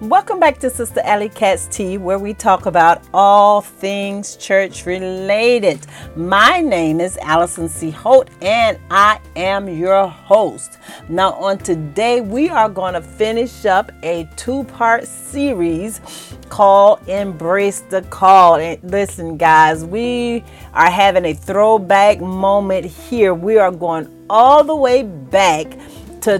Welcome back to Sister Alley Cat's Tea, where we talk about all things church related. My name is Alison C. Holt, and I am your host. Now, on today, we are going to finish up a two part series called Embrace the Call. And listen, guys, we are having a throwback moment here. We are going all the way back to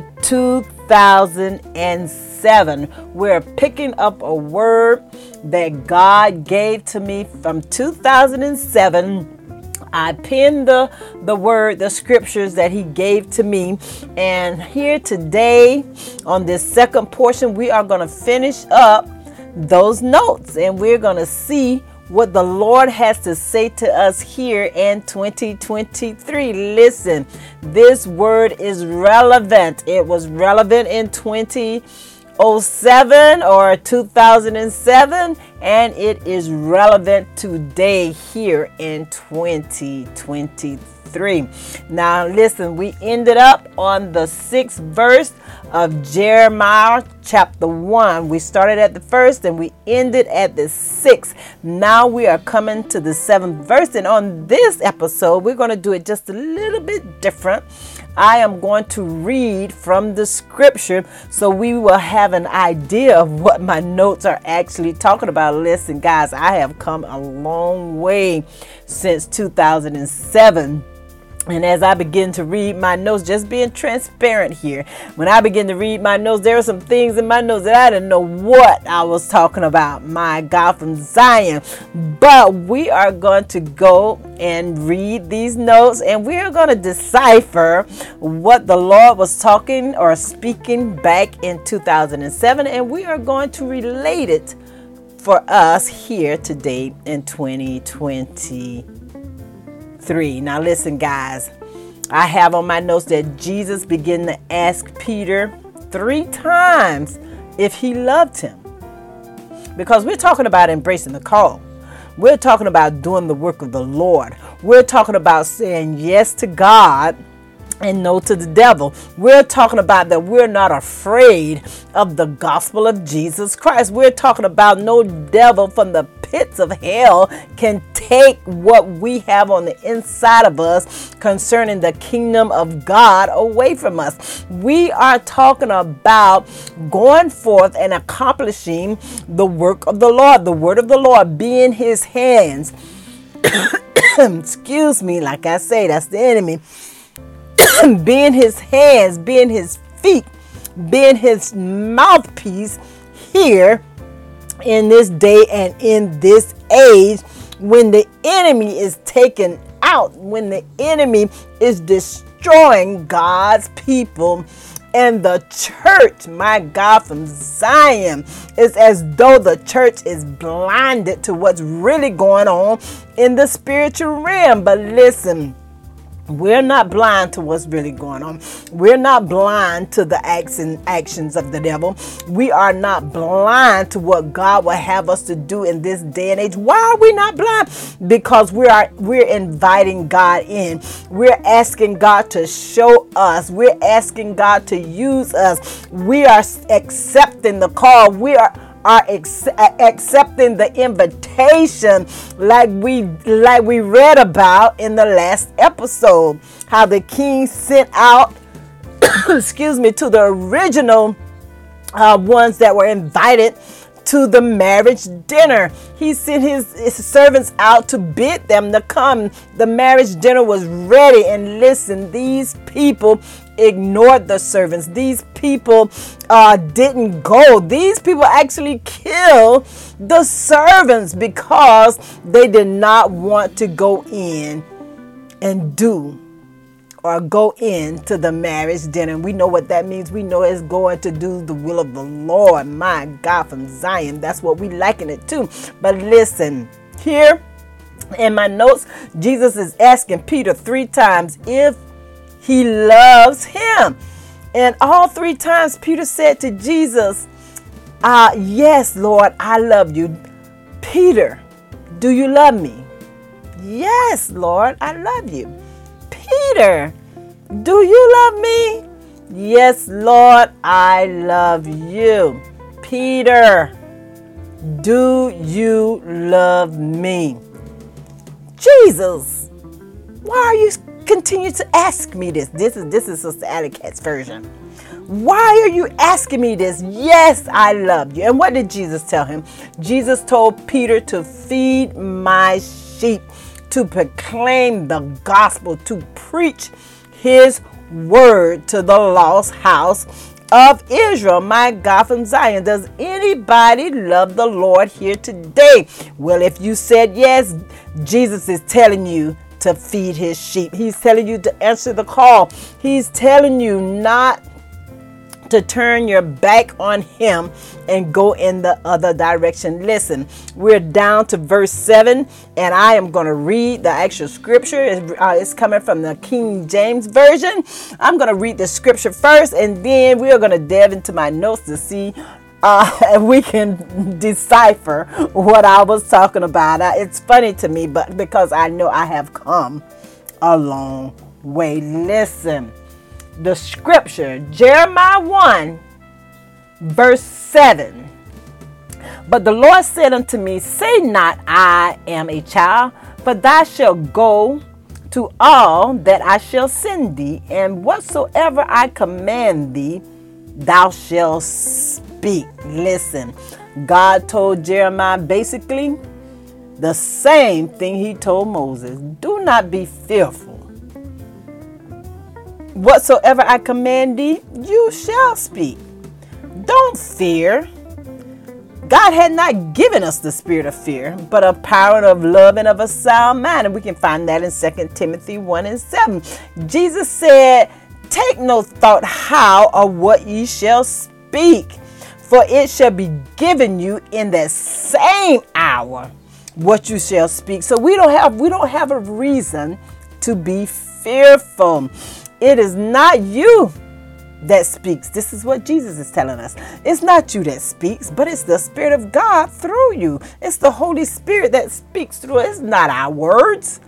2007. We're picking up a word that God gave to me from 2007. I pinned the, the word, the scriptures that he gave to me. And here today, on this second portion, we are going to finish up those notes and we're going to see what the Lord has to say to us here in 2023. Listen, this word is relevant. It was relevant in 2007 or 2007, and it is relevant today here in 2023 Now, listen, we ended up on the sixth verse of Jeremiah chapter 1. We started at the first and we ended at the sixth. Now we are coming to the seventh verse, and on this episode, we're going to do it just a little bit different. I am going to read from the scripture so we will have an idea of what my notes are actually talking about. Listen, guys, I have come a long way since 2007 and as I begin to read my notes, just being transparent here, when I begin to read my notes, there are some things in my notes that I didn't know what I was talking about. My God from Zion. But we are going to go and read these notes and we are going to decipher what the Lord was talking or speaking back in 2007. And we are going to relate it for us here today in 2020 3. Now, listen, guys, I have on my notes that Jesus began to ask Peter three times if he loved him. Because we're talking about embracing the call. We're talking about doing the work of the Lord. We're talking about saying yes to God and no to the devil. We're talking about that we're not afraid of the gospel of Jesus Christ. We're talking about no devil from the pits of hell can take what we have on the inside of us concerning the kingdom of God away from us. We are talking about going forth and accomplishing the work of the Lord, the word of the Lord, being his hands. Excuse me, like I say, that's the enemy being his hands, being his feet, being his mouthpiece here in this day and in this age when the enemy is taken out, when the enemy is destroying God's people. And the church, my God, from Zion, is as though the church is blinded to what's really going on in the spiritual realm. But listen, we're not blind to what's really going on. We're not blind to the acts and actions of the devil. We are not blind to what God will have us to do in this day and age. Why are we not blind? Because we are we're inviting God in. We're asking God to show us. We're asking God to use us. We are accepting the call. We are are ex- accepting the invitation like we like we read about in the last episode how the king sent out excuse me to the original uh, ones that were invited to the marriage dinner. He sent his, his, servants out to bid them to come. The marriage dinner was ready. And listen, these people ignored the servants. These people uh, didn't go. These people actually killed the servants because they did not want to go in and do or go in to the marriage dinner. We know what that means. We know it's going to do the will of the Lord. My God, from Zion. That's what we liken it to. But listen, here in my notes, Jesus is asking Peter three times if he loves him. And all three times Peter said to Jesus, uh, Yes, Lord, I love you. Peter, do you love me? Yes, Lord, I love you. Peter, do you love me? Yes, Lord, I love you. Peter, do you love me? Jesus, why are you continue to ask me this? This is this is Sister Alley Cat's version. Why are you asking me this? Yes, I love you. And what did Jesus tell him? Jesus told Peter to feed my sheep, to proclaim the gospel, to preach his word to the lost house of Israel, my God from Zion. Does anybody love the Lord here today? Well, if you said yes, Jesus is telling you to feed his sheep. He's telling you to answer the call. He's telling you not to turn your back on him and go in the other direction. Listen, we're down to verse 7, and I am going to read the actual scripture. It's, uh, it's coming from the King James Version. I'm going to read the scripture first, and then we are going to delve into my notes to see uh, we can decipher what I was talking about. Uh, it's funny to me, but because I know I have come a long way. Listen, the scripture, Jeremiah 1, verse 7. But the Lord said unto me, Say not, I am a child, for thou shalt go to all that I shall send thee, and whatsoever I command thee, thou shalt speak. Listen, God told Jeremiah basically the same thing he told Moses do not be fearful. Whatsoever I command thee, you shall speak. Don't fear. God had not given us the spirit of fear, but a power of love and of a sound mind. And we can find that in 2 Timothy 1 and 7. Jesus said, Take no thought how or what ye shall speak, for it shall be given you in that same hour what you shall speak. So we don't have we don't have a reason to be fearful. It is not you that speaks. This is what Jesus is telling us. It's not you that speaks, but it's the Spirit of God through you. It's the Holy Spirit that speaks through us. It's not our words.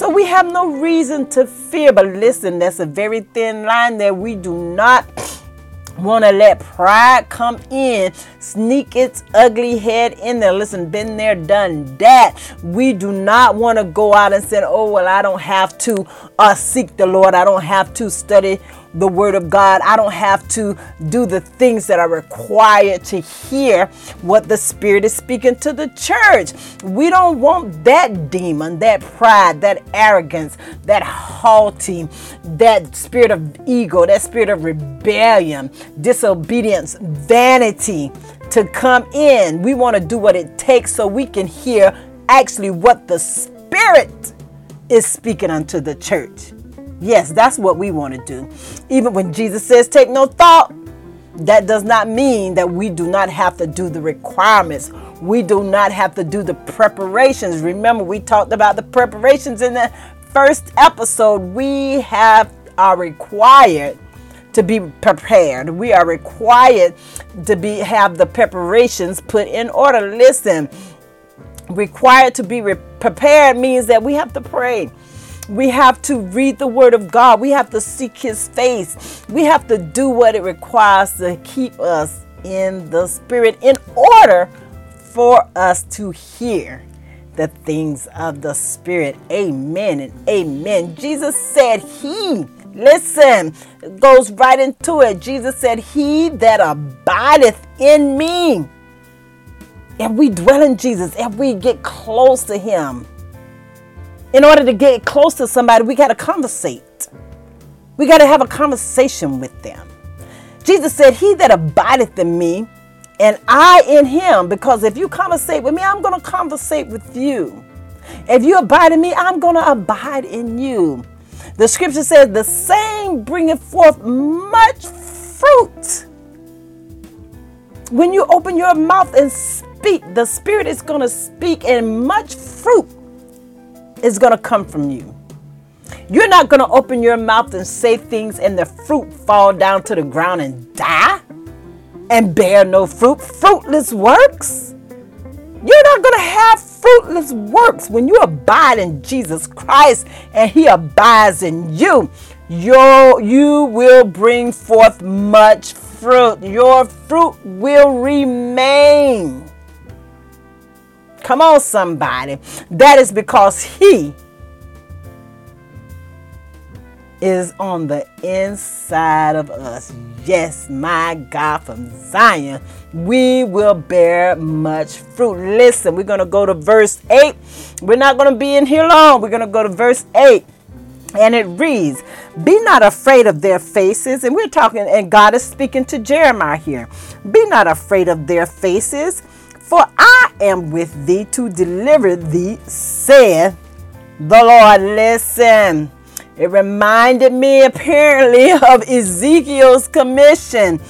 So we have no reason to fear. But listen, that's a very thin line that we do not want to let pride come in, sneak its ugly head in there. Listen, been there, done that. We do not want to go out and say, oh, well, I don't have to uh, seek the Lord. I don't have to study the word of God. I don't have to do the things that are required to hear what the Spirit is speaking to the church. We don't want that demon, that pride, that arrogance, that haughty, that spirit of ego, that spirit of rebellion, disobedience, vanity to come in. We want to do what it takes so we can hear actually what the Spirit is speaking unto the church. Yes, that's what we want to do. Even when Jesus says, take no thought, that does not mean that we do not have to do the requirements. We do not have to do the preparations. Remember, we talked about the preparations in the first episode. We have are required to be prepared. We are required to be have the preparations put in order. Listen, required to be re- prepared means that we have to pray. We have to read the Word of God. We have to seek His face. We have to do what it requires to keep us in the Spirit in order for us to hear the things of the Spirit. Amen and amen. Jesus said, He, listen, goes right into it. Jesus said, He that abideth in me. If we dwell in Jesus, if we get close to Him, in order to get close to somebody, we got to conversate. We got to have a conversation with them. Jesus said, He that abideth in me, and I in him, because if you conversate with me, I'm going to conversate with you. If you abide in me, I'm going to abide in you. The scripture says, The same bringeth forth much fruit. When you open your mouth and speak, the Spirit is going to speak, and much fruit is going to come from you. You're not going to open your mouth and say things and the fruit fall down to the ground and die and bear no fruit. Fruitless works. You're not going to have fruitless works when you abide in Jesus Christ and He abides in you. your you will bring forth much fruit. Your fruit will remain. Come on, somebody. That is because He is on the inside of us. Yes, my God, from Zion, we will bear much fruit. Listen, we're going to go to verse 8. We're not going to be in here long. We're going to go to verse 8. And it reads, Be not afraid of their faces. And we're talking, and God is speaking to Jeremiah here. Be not afraid of their faces, for I am with thee to deliver thee, saith the Lord. Listen. It reminded me apparently of Ezekiel's commission.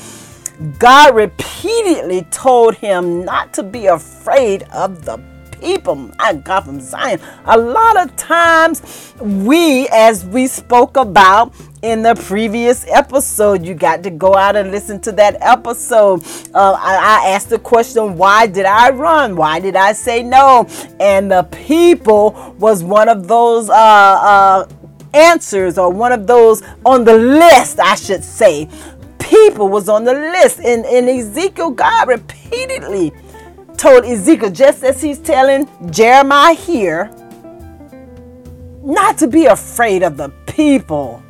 God repeatedly told him not to be afraid of the people. My God, from Zion. A lot of times, we, as we spoke about in the previous episode, you got to go out and listen to that episode. Uh, I, I asked the question, Why did I run? Why did I say no? And the people was one of those. Uh, uh, answers or one of those on the list, I should say. People was on the list. And, in Ezekiel, God repeatedly told Ezekiel, just as he's telling Jeremiah here, not to be afraid of the people.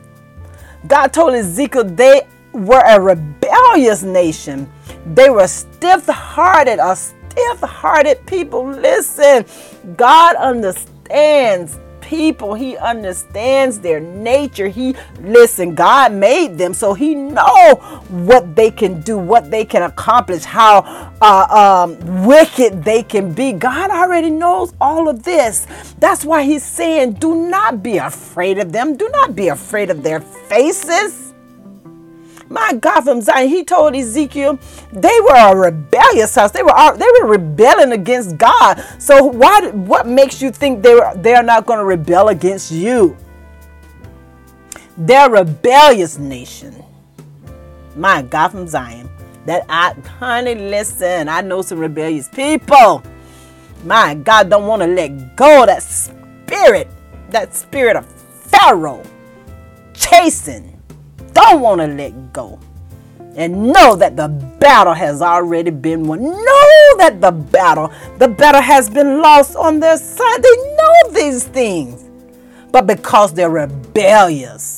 God told Ezekiel they were a rebellious nation. They were stiff hearted, a stiff hearted people. Listen, God understands people. He understands their nature. He listen, God made them so he know what they can do, what they can accomplish, how uh, um, wicked they can be. God already knows all of this. That's why he's saying, do not be afraid of them. Do not be afraid of their faces. My God, from Zion, he told Ezekiel they were a rebellious house. They were they were rebelling against God. So why? What makes you think they were they are not going to rebel against you? They're a rebellious nation. My God, from Zion, that I honey, listen. I know some rebellious people. My God, don't want to let go that spirit, that spirit of Pharaoh, chasing don't want to let go. And know that the battle has already been won. Know that the battle, the battle has been lost on their side. They know these things. But because they're rebellious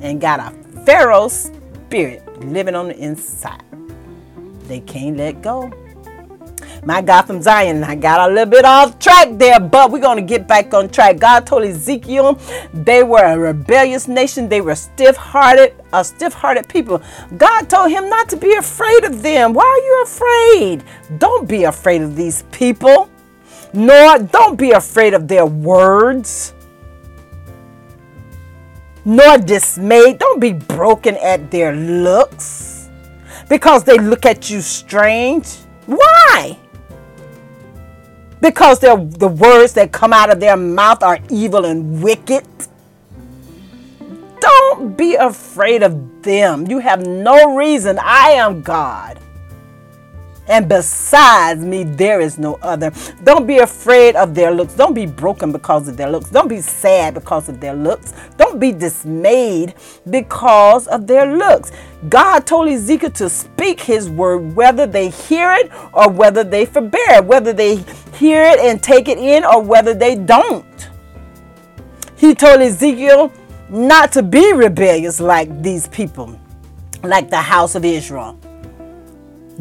and got a Pharaoh spirit living on the inside, they can't let go my God from Zion. I got a little bit off track there, but we're going to get back on track. God told Ezekiel they were a rebellious nation, they were stiff hearted, a stiff hearted people. God told him not to be afraid of them. Why are you afraid? Don't be afraid of these people, nor don't be afraid of their words nor dismayed. Don't be broken at their looks because they look at you strange. Why? Because the words that come out of their mouth are evil and wicked. Don't be afraid of them. You have no reason. I am God. And besides me, there is no other. Don't be afraid of their looks. Don't be broken because of their looks. Don't be sad because of their looks. Don't be dismayed because of their looks. God told Ezekiel to speak his word, whether they hear it or whether they forbear, whether they hear it and take it in or whether they don't. He told Ezekiel not to be rebellious like these people, like the house of Israel.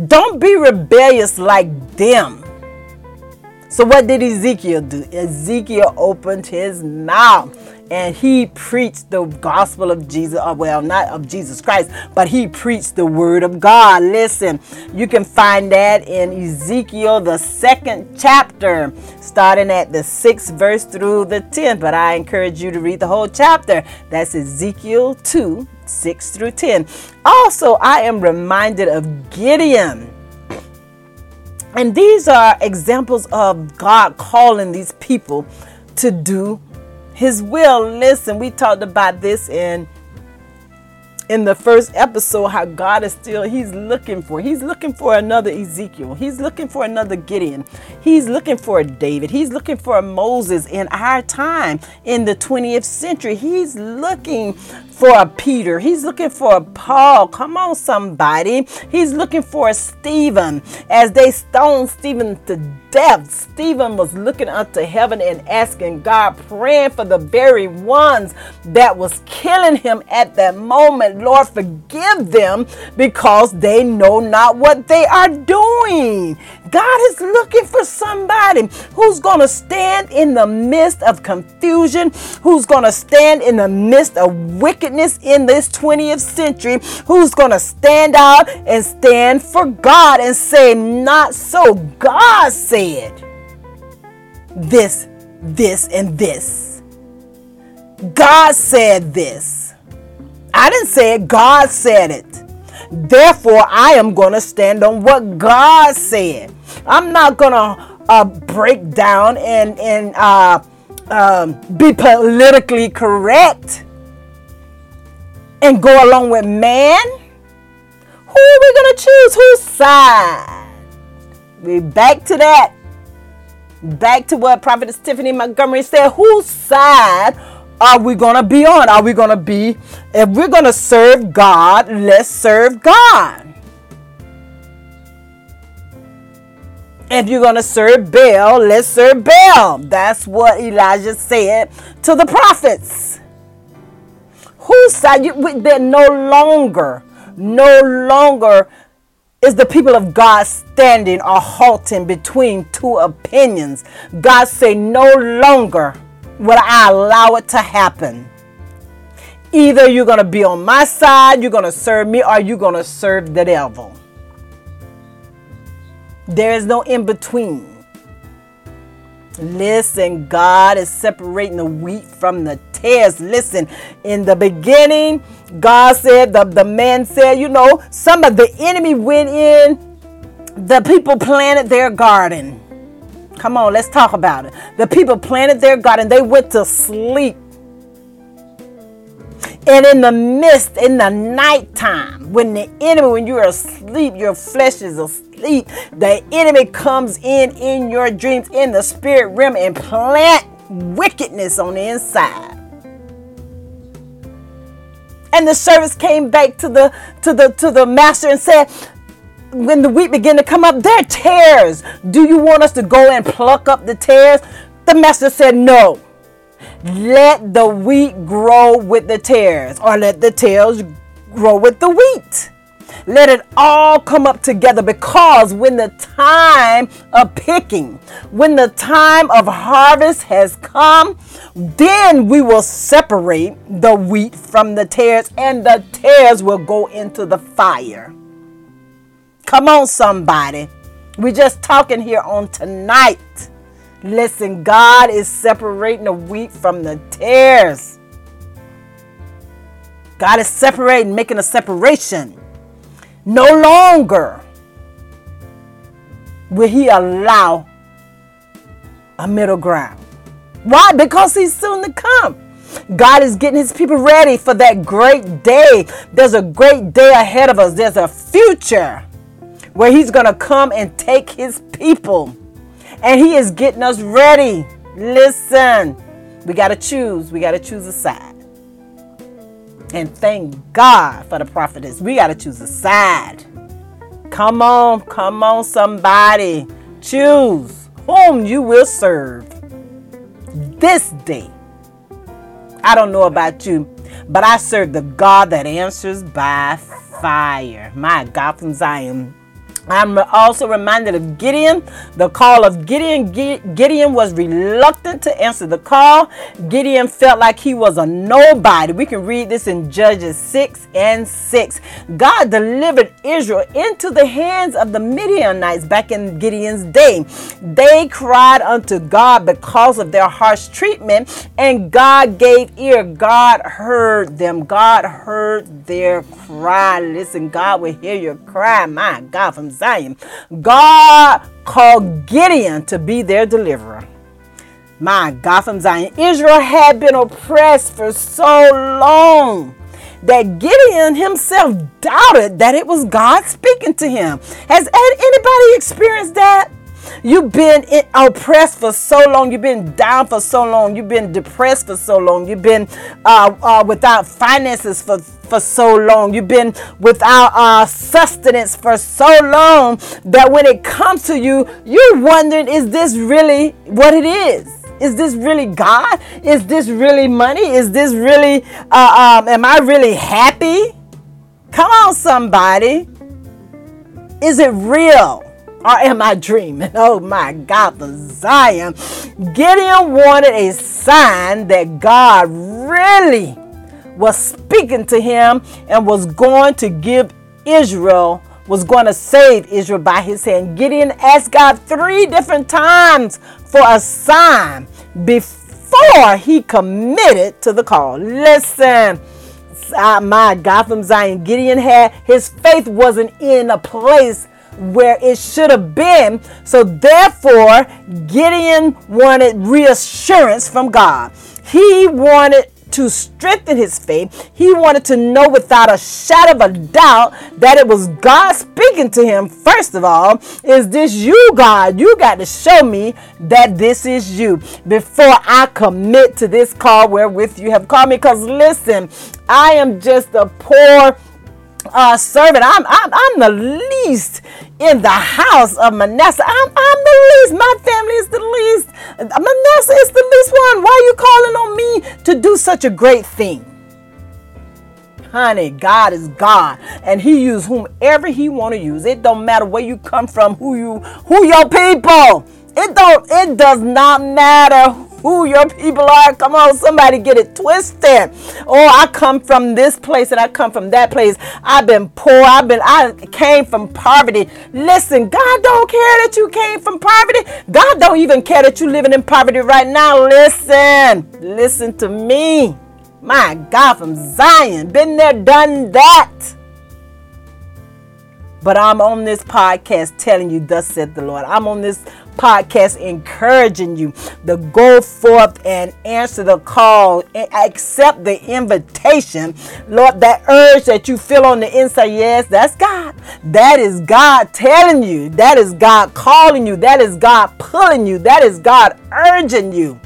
Don't be rebellious like them. So, what did Ezekiel do? Ezekiel opened his mouth and he preached the gospel of Jesus. Uh, well, not of Jesus Christ, but he preached the word of God. Listen, you can find that in Ezekiel, the second chapter, starting at the sixth verse through the 10th. But I encourage you to read the whole chapter. That's Ezekiel 2 6 through 10. Also, I am reminded of Gideon. And these are examples of God calling these people to do his will. Listen, we talked about this in in the first episode how God is still, He's looking for, He's looking for another Ezekiel. He's looking for another Gideon. He's looking for a David. He's looking for a Moses in our time in the 20th century. He's looking for a Peter. He's looking for a Paul. Come on, somebody. He's looking for a Stephen. As they stoned Stephen to death, Stephen was looking up to heaven and asking God, praying for the very ones that was killing him at that moment. Lord, forgive them because they know not what they are doing. God is looking for somebody who's going to stand in the midst of confusion, who's going to stand in the midst of wickedness in this 20th century, who's going to stand out and stand for God and say, Not so. God said this, this, and this. God said this. I didn't say it, God said it. Therefore, I am going to stand on what God said. I'm not going to uh, break down and, and uh, um, be politically correct and go along with man. Who are we going to choose? Whose side? We back to that. Back to what Prophetess Tiffany Montgomery said. Whose side are we going to be on? Are we going to be, if we're going to serve God, let's serve God. If you're going to serve Baal, let's serve Baal. That's what Elijah said to the prophets. Who? You, they're no longer, no longer is the people of God standing or halting between two opinions. God say, no longer will I allow it to happen. Either you're going to be on my side, you're going to serve me, or you're going to serve the devil. There is no in between. Listen, God is separating the wheat from the tares. Listen, in the beginning, God said, the, the man said, you know, some of the enemy went in, the people planted their garden. Come on, let's talk about it. The people planted their garden, they went to sleep. And in the mist, in the nighttime, when the enemy, when you're asleep, your flesh is asleep, the enemy comes in in your dreams, in the spirit realm, and plant wickedness on the inside. And the servants came back to the to the to the master and said, when the wheat began to come up, they're tares. Do you want us to go and pluck up the tares? The master said, No. Let the wheat grow with the tares, or let the tares grow with the wheat. Let it all come up together because when the time of picking, when the time of harvest has come, then we will separate the wheat from the tares, and the tares will go into the fire. Come on, somebody. We're just talking here on tonight. Listen, God is separating the wheat from the tares. God is separating, making a separation. No longer will He allow a middle ground. Why? Because He's soon to come. God is getting His people ready for that great day. There's a great day ahead of us, there's a future where He's going to come and take His people. And He is getting us ready. Listen, we got to choose. We got to choose a side. And thank God for the prophetess. We got to choose a side. Come on, come on, somebody. Choose whom you will serve this day. I don't know about you, but I serve the God that answers by fire. My God from Zion. I'm also reminded of Gideon, the call of Gideon. Gideon was reluctant to answer the call. Gideon felt like he was a nobody. We can read this in Judges 6 and 6. God delivered Israel into the hands of the Midianites back in Gideon's day. They cried unto God because of their harsh treatment, and God gave ear. God heard them. God heard their cry. Listen, God will hear your cry. My God, from Zion. God called Gideon to be their deliverer. My God from Zion. Israel had been oppressed for so long. that Gideon himself doubted that it was God speaking to him. Has anybody experienced that? You've been oppressed for so long. You've been down for so long. You've been depressed for so long. You've been uh, uh, without finances for, for so long. You've been without uh, sustenance for so long that when it comes to you, you're wondering, is this really what it is? Is this really God? Is this really money? Is this really, uh, um, am I really happy? Come on, somebody. Is it real? Or am I dreaming? Oh my God, the Zion. Gideon wanted a sign that God really was speaking to him and was going to give Israel, was going to save Israel by his hand. Gideon asked God three different times for a sign before he committed to the call. Listen. Uh, my God from Zion, Gideon had his faith wasn't in a place where it should have been. So therefore, Gideon wanted reassurance from God. He wanted to strengthen his faith. He wanted to know without a shadow of a doubt that it was God speaking to him. First of all, is this you, God? You got to show me that this is you before I commit to this call wherewith you have called me. Because listen, I am just a poor uh, servant. I'm, I'm, I'm the least in the house of Manasseh. I'm, I'm the least. My family is the least. Manasseh is the least one. Why are you calling on me to do such a great thing? Honey, God is God, and He uses whomever He want to use. It don't matter where you come from, who you, who your people. It don't. It does not matter who your people are. Come on, somebody get it twisted. Oh, I come from this place and I come from that place. I've been poor. I've been I came from poverty. Listen, God don't care that you came from poverty. God don't even care that you're living in poverty right now. Listen. Listen to me. My God from Zion. Been there, done that. But I'm on this podcast telling you, thus said the Lord. I'm on this podcast encouraging you to go forth and answer the call and accept the invitation. Lord, that urge that you feel on the inside, yes, that's God. That is God telling you. That is God calling you. That is God pulling you. That is God urging you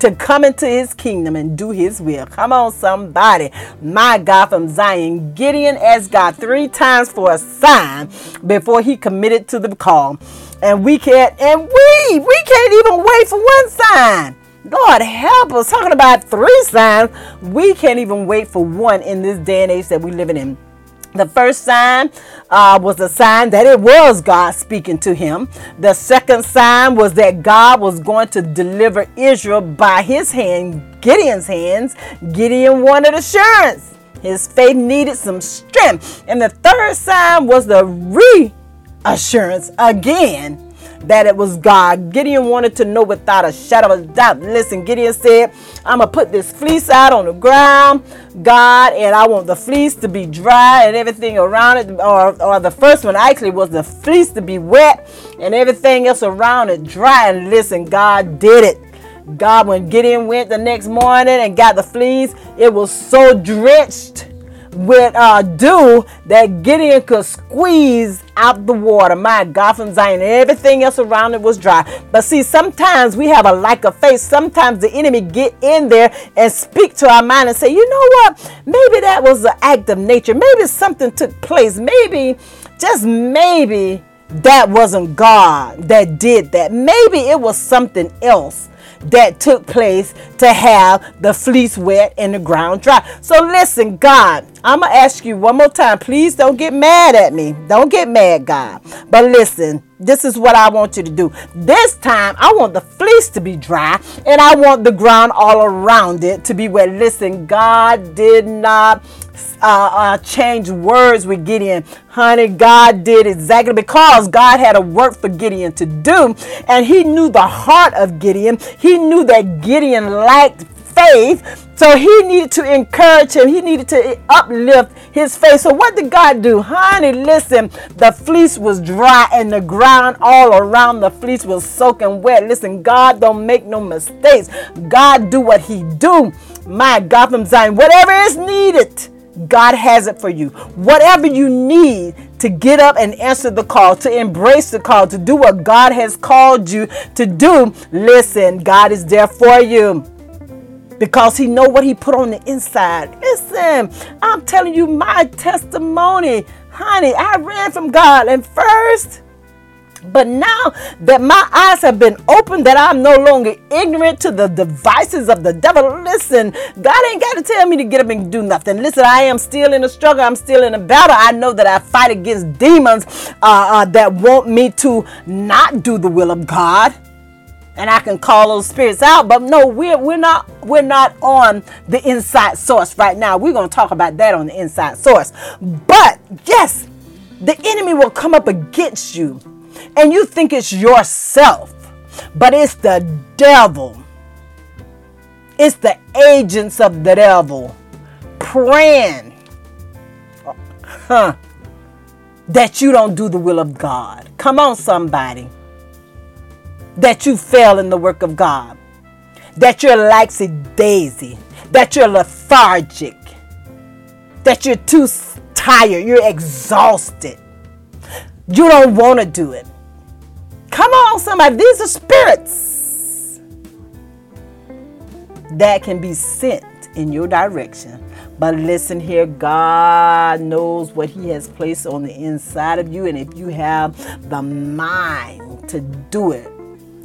to come into his kingdom and do his will. Come on, somebody. My God from Zion. Gideon asked God three times for a sign before he committed to the call. And we can't, and we, we can't even wait for one sign. Lord help us. Talking about three signs, we can't even wait for one in this day and age that we're living in. The first sign uh, was a sign that it was God speaking to him. The second sign was that God was going to deliver Israel by his hand, Gideon's hands. Gideon wanted assurance. His faith needed some strength. And the third sign was the reassurance again that it was God. Gideon wanted to know without a shadow of a doubt. Listen, Gideon said, I'm going to put this fleece out on the ground, God, and I want the fleece to be dry and everything around it. Or, or the first one actually was the fleece to be wet and everything else around it dry. And listen, God did it. God, when Gideon went the next morning and got the fleece, it was so drenched with uh, dew that Gideon could squeeze out the water. My from Zion. Everything else around it was dry. But see, sometimes we have a lack of faith. Sometimes the enemy get in there and speak to our mind and say, you know what? Maybe that was an act of nature. Maybe something took place. Maybe, just maybe, that wasn't God that did that. Maybe it was something else that took place to have the fleece wet and the ground dry. So listen, God, I'm going to ask you one more time. Please don't get mad at me. Don't get mad, God. But listen, this is what I want you to do. This time, I want the fleece to be dry and I want the ground all around it to be wet. Listen, God did not uh, uh, change words with Gideon. Honey, God did exactly because God had a work for Gideon to do, and He knew the heart of Gideon. He knew that Gideon lacked faith. So he needed to encourage him. He needed to uplift his faith. So what did God do? Honey, listen, the fleece was dry and the ground all around the fleece was soaking wet. Listen, God don't make no mistakes. God do what he do. My God from Zion, whatever is needed God has it for you. Whatever you need to get up and answer the call, to embrace the call, to do what God has called you to do, listen, God is there for you because he know what he put on the inside. Listen, I'm telling you my testimony. Honey, I ran from God and first but now that my eyes have been opened, that I'm no longer ignorant to the devices of the devil, listen, God ain't got to tell me to get up and do nothing. Listen, I am still in a struggle. I'm still in a battle. I know that I fight against demons uh, uh, that want me to not do the will of God. And I can call those spirits out, but no, we're we're not we're not on the inside source right now. We're gonna talk about that on the inside source. But yes, the enemy will come up against you and you think it's yourself, but it's the devil. It's the agents of the devil praying huh, that you don't do the will of God. Come on, somebody. That you fail in the work of God. That you're laxy daisy. That you're lethargic. That you're too tired. You're exhausted. You don't want to do it. Come on, somebody. These are spirits that can be sent in your direction. But listen here, God knows what He has placed on the inside of you. And if you have the mind to do it,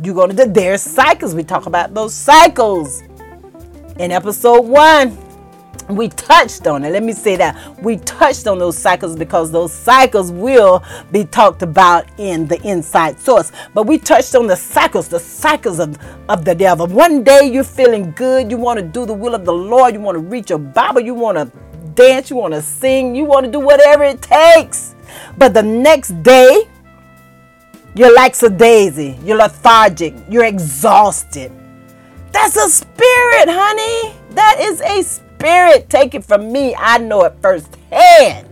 you're going to do. There's cycles. We talk about those cycles in episode one we touched on it. Let me say that we touched on those cycles because those cycles will be talked about in the inside source. But we touched on the cycles, the cycles of, of the devil. One day you're feeling good, you want to do the will of the Lord, you want to read your Bible, you want to dance, you want to sing, you want to do whatever it takes. But the next day, you're like a daisy, you're lethargic, you're exhausted. That's a spirit, honey. That is a spirit spirit. Take it from me. I know it firsthand.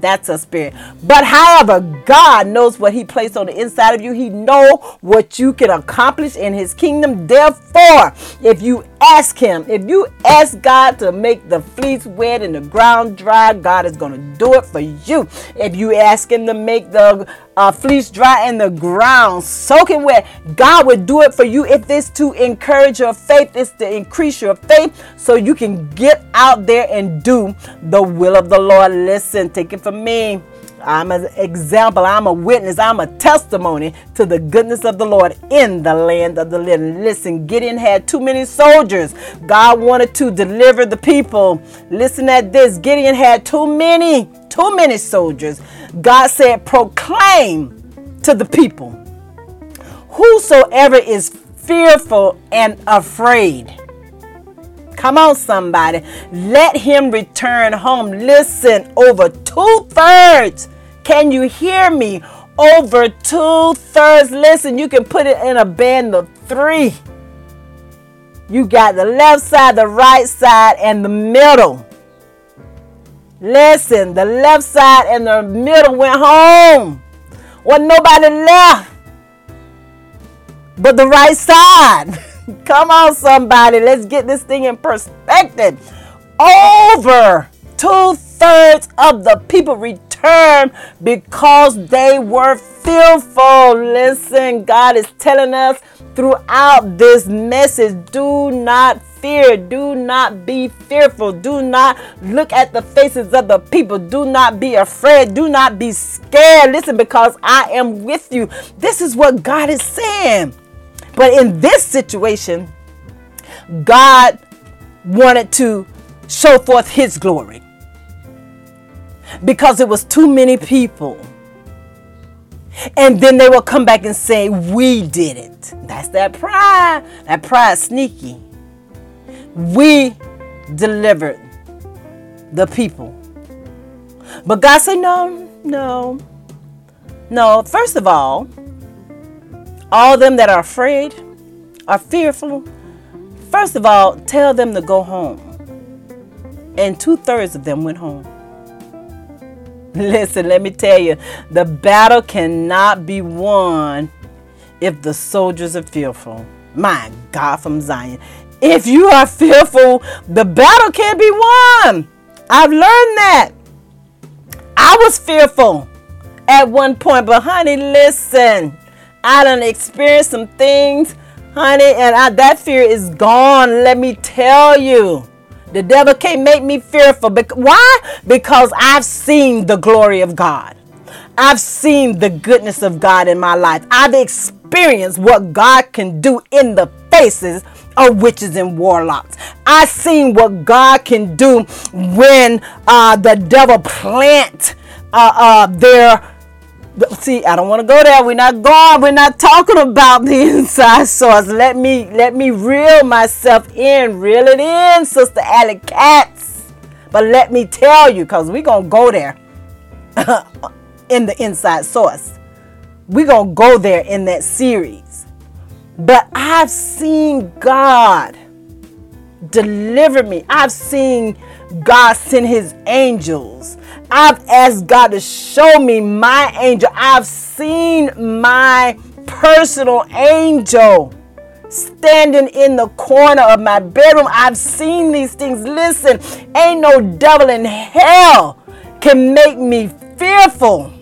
That's a spirit. But however, God knows what He placed on the inside of you. He know what you can accomplish in His kingdom. Therefore, if you ask Him, if you ask God to make the fleece wet and the ground dry, God is going to do it for you. If you ask Him to make the uh, fleece dry and the ground soaking wet, God will do it for you if it's to encourage your faith, it's to increase your faith so you can get out there and do the will of the Lord. Listen, take it from me. I'm an example. I'm a witness. I'm a testimony to the goodness of the Lord in the land of the living. Listen, Gideon had too many soldiers. God wanted to deliver the people. Listen at this Gideon had too many, too many soldiers. God said, proclaim to the people whosoever is fearful and afraid. Come on, somebody. Let him return home. Listen, over two thirds. Can you hear me? Over two thirds. Listen, you can put it in a band of three. You got the left side, the right side, and the middle. Listen, the left side and the middle went home. Wasn't nobody left but the right side. Come on, somebody. Let's get this thing in perspective. Over two thirds of the people returned because they were fearful. Listen, God is telling us throughout this message do not fear. Do not be fearful. Do not look at the faces of the people. Do not be afraid. Do not be scared. Listen, because I am with you. This is what God is saying. But in this situation, God wanted to show forth his glory because it was too many people. And then they will come back and say, We did it. That's that pride. That pride sneaky. We delivered the people. But God said, No, no, no. First of all, all them that are afraid, are fearful, First of all, tell them to go home. And two thirds of them went home. Listen, let me tell you, the battle cannot be won if the soldiers are fearful. My God from Zion. If you are fearful, the battle can't be won. I've learned that. I was fearful at one point, but honey, listen. I done experienced some things, honey, and I, that fear is gone. Let me tell you. The devil can't make me fearful. Why? Because I've seen the glory of God. I've seen the goodness of God in my life. I've experienced what God can do in the faces of witches and warlocks. I've seen what God can do when uh, the devil plant uh, uh, their see i don't want to go there. We're not going we're not talking about the inside source. Let me let me reel myself in reel it in sister alley cats. But let me tell you because we're gonna go there in the inside source. We're gonna go there in that series. But i've seen god deliver me. I've seen god send his angels I've asked God to show me my angel. I've seen my personal angel standing in the corner of my bedroom. I've seen these things. Listen, ain't no devil in hell can make me fearful.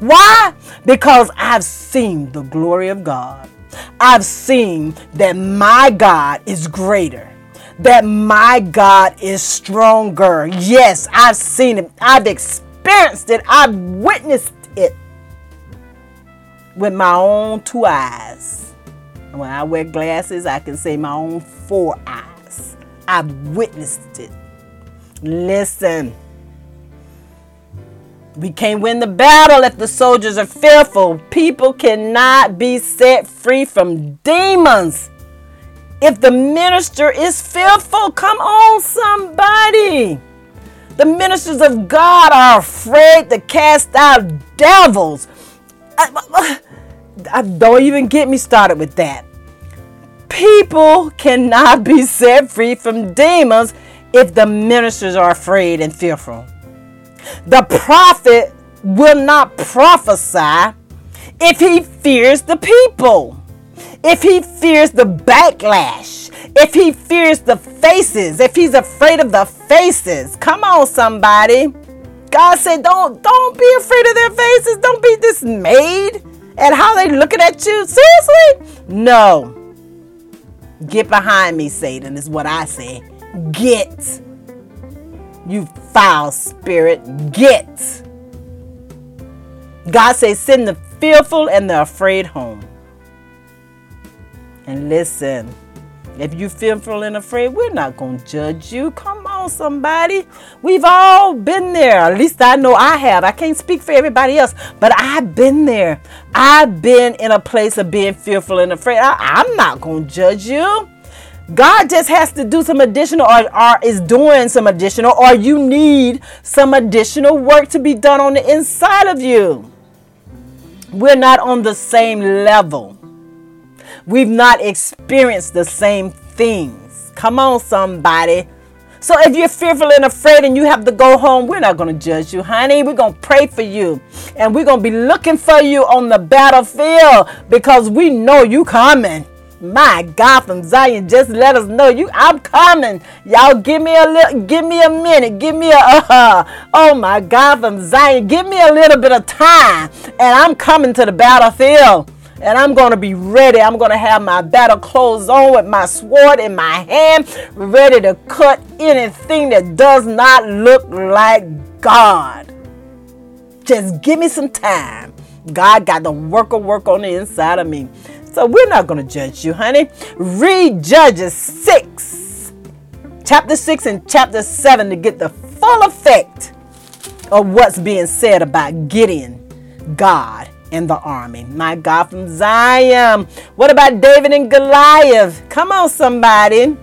Why? Because I've seen the glory of God. I've seen that my God is greater that my God is stronger. Yes, I've seen it. I've experienced it. I've witnessed it with my own two eyes. When I wear glasses, I can say my own four eyes. I've witnessed it. Listen. We can't win the battle if the soldiers are fearful. People cannot be set free from demons if the minister is fearful, come on, somebody. The ministers of God are afraid to cast out devils. I, I, don't even get me started with that. People cannot be set free from demons if the ministers are afraid and fearful. The prophet will not prophesy if he fears the people if he fears the backlash, if he fears the faces, if he's afraid of the faces. Come on, somebody. God said, don't don't be afraid of their faces. Don't be dismayed at how they looking at you. Seriously? No. Get behind me, Satan, is what I say. Get. You foul spirit. Get. God says, send the fearful and the afraid home. And listen, if you fearful and afraid, we're not going to judge you. Come on, somebody. We've all been there. At least I know I have. I can't speak for everybody else, but I've been there. I've been in a place of being fearful and afraid. I, am not going to judge you. God just has to do some additional or, or is doing some additional, or you need some additional work to be done on the inside of you. We're not on the same level. We've not experienced the same things. Come on, somebody. So if you're fearful and afraid and you have to go home, we're not going to judge you, honey. We're going to pray for you. And we're going to be looking for you on the battlefield because we know you coming. My God from Zion, just let us know you I'm coming. Y'all give me a little give me a minute. Give me a uh, oh my God from Zion. Give me a little bit of time and I'm coming to the battlefield and I'm going to be ready. I'm going to have my battle clothes on with my sword in my hand, ready to cut anything that does not look like God. Just give me some time. God got the work of work on the inside of me. So we're not going to judge you, honey. Read Judges 6, chapter 6 and chapter 7 to get the full effect of what's being said about Gideon, God, in the army. My God from Zion. What about David and Goliath? Come on, somebody.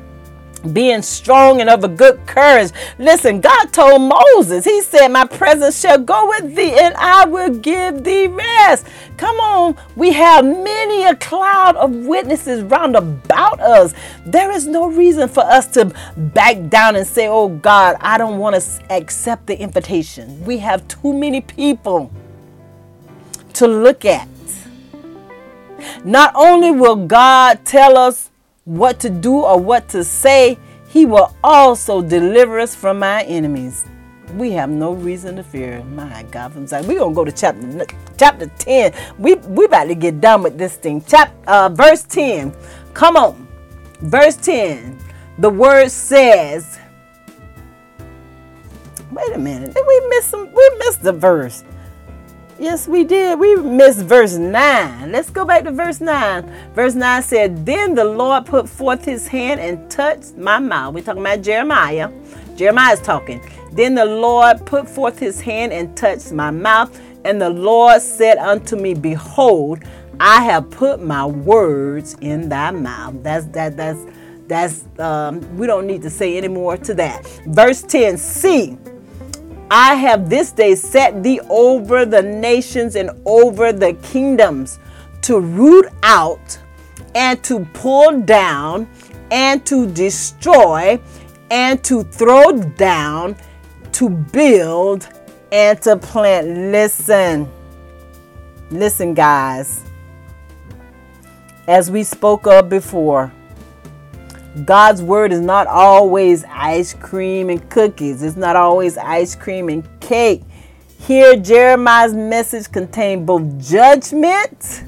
being strong and of a good courage. Listen, God told Moses, He said, My presence shall go with thee, and I will give thee rest. Come on, we have many a cloud of witnesses round about us. There is no reason for us to back down and say, Oh God, I don't want to accept the invitation. We have too many people to look at. Not only will God tell us what to do or what to say, He will also deliver us from our enemies. We have no reason to fear. My God, from Zion. We're gonna go to chapter chapter 10. We we about to get done with this thing. Chap uh, verse 10. Come on. Verse 10. The word says. Wait a minute. Did we miss some? We missed the verse. Yes, we did. We missed verse 9. Let's go back to verse 9. Verse 9 said, Then the Lord put forth his hand and touched my mouth. We're talking about Jeremiah. Jeremiah is talking. Then the Lord put forth his hand and touched my mouth. And the Lord said unto me, Behold, I have put my words in thy mouth. That's that that's that's um, we don't need to say any more to that. Verse 10 See, I have this day set thee over the nations and over the kingdoms to root out and to pull down and to destroy and to throw down, to build and to plant. Listen, listen, guys. As we spoke of before, God's word is not always ice cream and cookies. It's not always ice cream and cake. Here, Jeremiah's message contained both judgment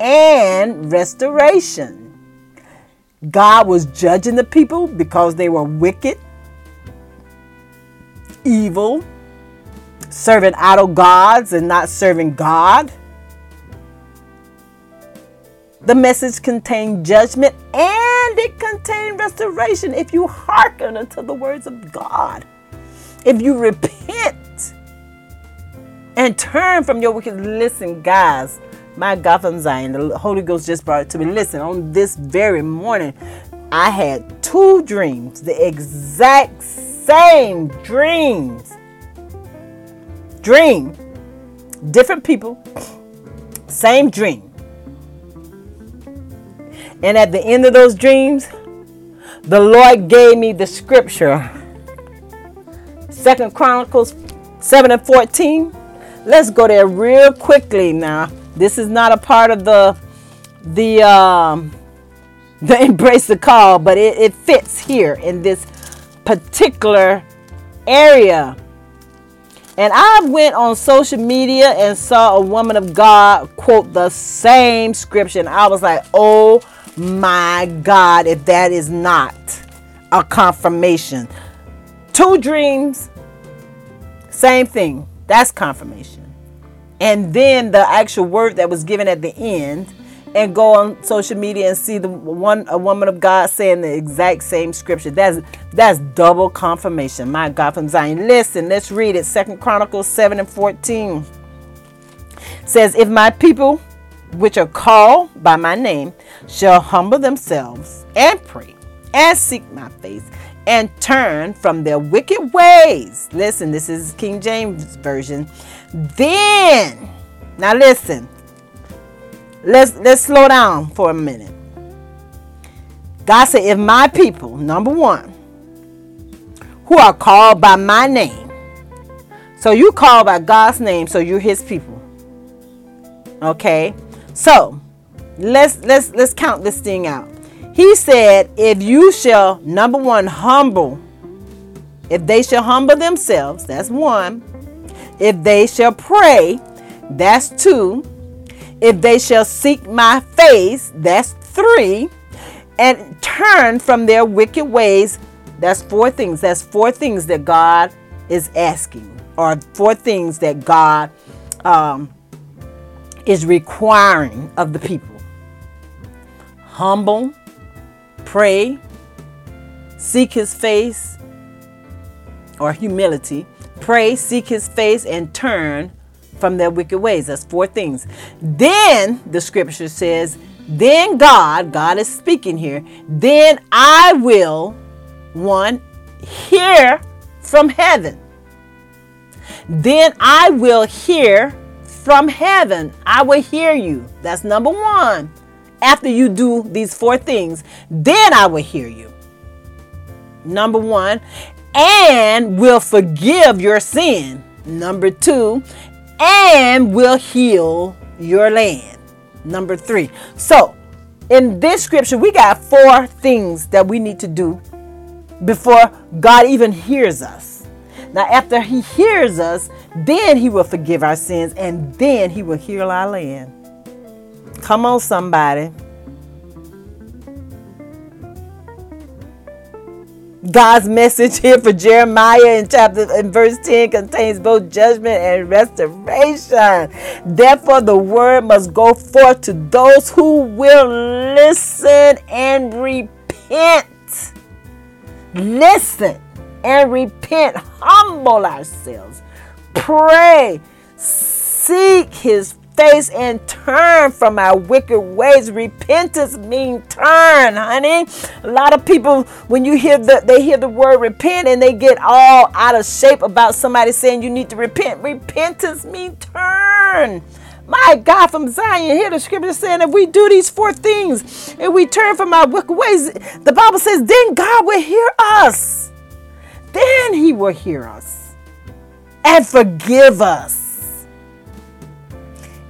and restoration. God was judging the people because they were wicked, evil, serving idol gods and not serving God. The message contained judgment and it contained restoration if you hearken unto the words of God. If you repent and turn from your wicked, listen, guys. My God from Zion, the Holy Ghost just brought it to me. Listen, on this very morning, I had two dreams, the exact same dreams. Dream, different people, same dream. And at the end of those dreams, the Lord gave me the scripture. Second Chronicles 7 and 14. Let's go there real quickly now. This is not a part of the the um the embrace the call, but it, it fits here in this particular area. And I went on social media and saw a woman of God quote the same scripture. And I was like, oh my God, if that is not a confirmation. Two dreams, same thing. That's confirmation. And then the actual word that was given at the end, and go on social media and see the one a woman of God saying the exact same scripture. That's that's double confirmation. My God from Zion. Listen, let's read it. Second Chronicles 7 and 14 says, If my people which are called by my name shall humble themselves and pray and seek my face and turn from their wicked ways. Listen, this is King James Version. Then, now listen. Let's let's slow down for a minute. God said, if my people, number one, who are called by my name, so you called by God's name, so you're his people. Okay? So let's let's let's count this thing out. He said, if you shall number one humble, if they shall humble themselves, that's one. If they shall pray, that's two. If they shall seek my face, that's three. And turn from their wicked ways, that's four things. That's four things that God is asking, or four things that God um, is requiring of the people humble, pray, seek his face, or humility, pray, seek his face, and turn from their wicked ways. That's four things. Then the scripture says, then God, God is speaking here, then I will, one, hear from heaven. Then I will hear from heaven. I will hear you. That's number one. After you do these four things, then I will hear you. Number one, and will forgive your sin. Number two, and will heal your land. Number three. So, in this scripture, we got four things that we need to do before God even hears us. Now, after He hears us, then He will forgive our sins and then He will heal our land. Come on, somebody. God's message here for Jeremiah in chapter in verse 10 contains both judgment and restoration. Therefore, the word must go forth to those who will listen and repent. Listen and repent. Humble ourselves. Pray. Seek his face and turn from our wicked ways. Repentance means turn, honey. A lot of people, when you hear the they hear the word repent and they get all out of shape about somebody saying you need to repent. Repentance means turn. My God, from Zion, hear the scripture saying if we do these four things and we turn from our wicked ways, the Bible says, then God will hear us. Then He will hear us and forgive us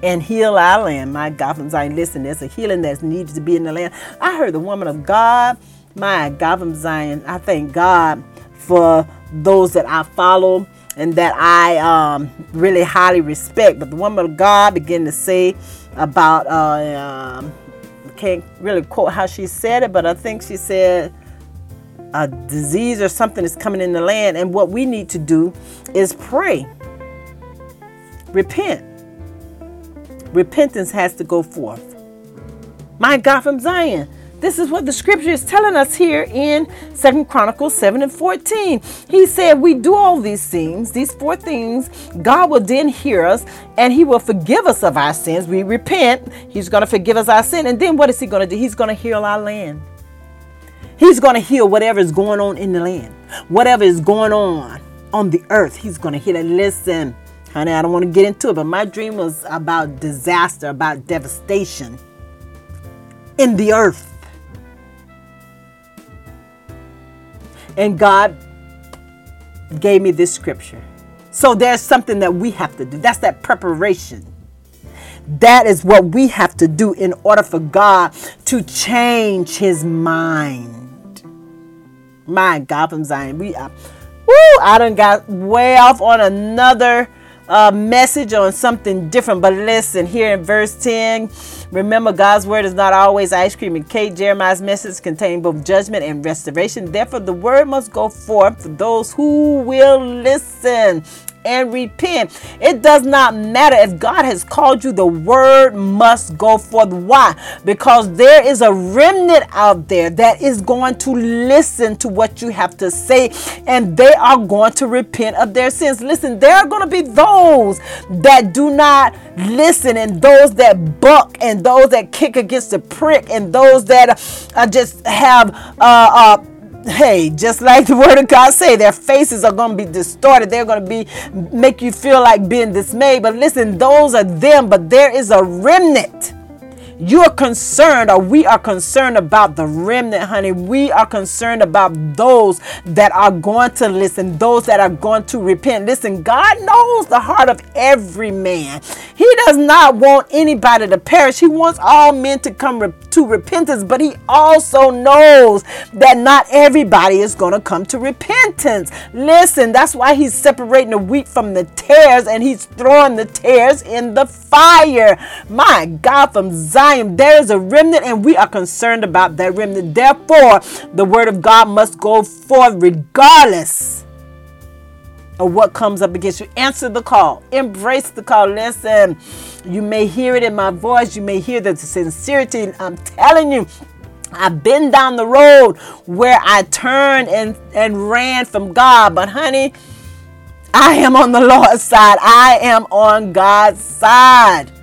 and heal our land. My God, from Zion, listen, there's a healing that's needed to be in the land. I heard the woman of God, my God, from Zion. I thank God for those that I follow and that I um, really highly respect. But the woman of God began to say about, uh, um, can't really quote how she said it, but I think she said, a disease or something is coming in the land, and what we need to do is pray, repent, repentance has to go forth. My God from Zion. This is what the scripture is telling us here in Second Chronicles 7 and 14. He said, We do all these things, these four things, God will then hear us and He will forgive us of our sins. We repent, He's going to forgive us our sin. And then what is He going to do? He's going to heal our land. He's going to heal whatever is going on in the land, whatever is going on on the earth. He's going to heal it. Listen, Honey, I don't want to get into it, but my dream was about disaster, about devastation in the earth. And God gave me this scripture. So there's something that we have to do. That's that preparation. That is what we have to do in order for God to change his mind. My God from Zion. We are, woo, I done got way off on another uh, message on something different. But listen, here in verse 10, remember God's word is not always ice cream and cake. Jeremiah's message contains both judgment and restoration. Therefore, the word must go forth for those who will listen and repent. It does not matter if God has called you, the word must go forth. Why? Because there is a remnant out there that is going to listen to what you have to say and they are going to repent of their sins. Listen, there are going to be those that do not listen and those that buck and those that kick against the prick and those that uh, just have uh, uh hey, just like the word of God say, their faces are going to be distorted. They're going to be make you feel like being dismayed. But listen, those are them, but there is a remnant you're concerned, or we are concerned about the remnant, honey. We are concerned about those that are going to listen, those that are going to repent. Listen, God knows the heart of every man. He does not want anybody to perish. He wants all men to come re- to repentance, but He also knows that not everybody is going to come to repentance. Listen, that's why He's separating the wheat from the tares and He's throwing the tares in the fire. My God, from Zion Zion, there is a remnant, and we are concerned about that remnant. Therefore, the word of God must go forth regardless of what comes up against you. Answer the call, embrace the call. Listen, you may hear it in my voice, you may hear the sincerity. I'm telling you, I've been down the road where I turned and, and ran from God, but honey, I am on the Lord's side. I am on God's side.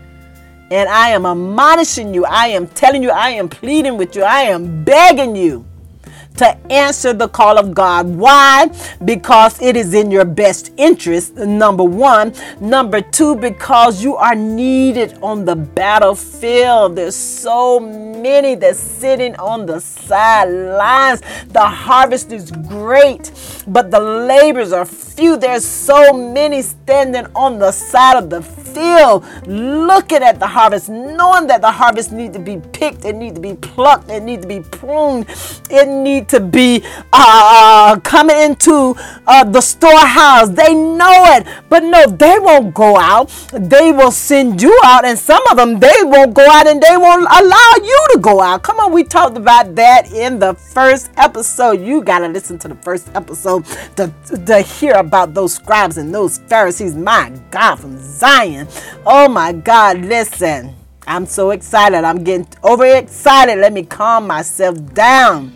And I am admonishing you. I am telling you. I am pleading with you. I am begging you to answer the call of God. Why? Because it is in your best interest, number one. Number two, because you are needed on the battlefield. There's so many that's sitting on the sidelines. The harvest is great, but the labors are few. There's so many standing on the side of the field looking at the harvest, knowing that the harvest needs to be picked, it needs to be plucked, it needs to be pruned, it needs to be uh, coming into uh, the storehouse. They know it, but no, they won't go out. They will send you out, and some of them they won't go out and they won't allow you to go out. Come on, we talked about that in the first episode. You got to listen to the first episode to, to hear about those scribes and those Pharisees. My God, from Zion. Oh my God, listen. I'm so excited. I'm getting overexcited. Let me calm myself down.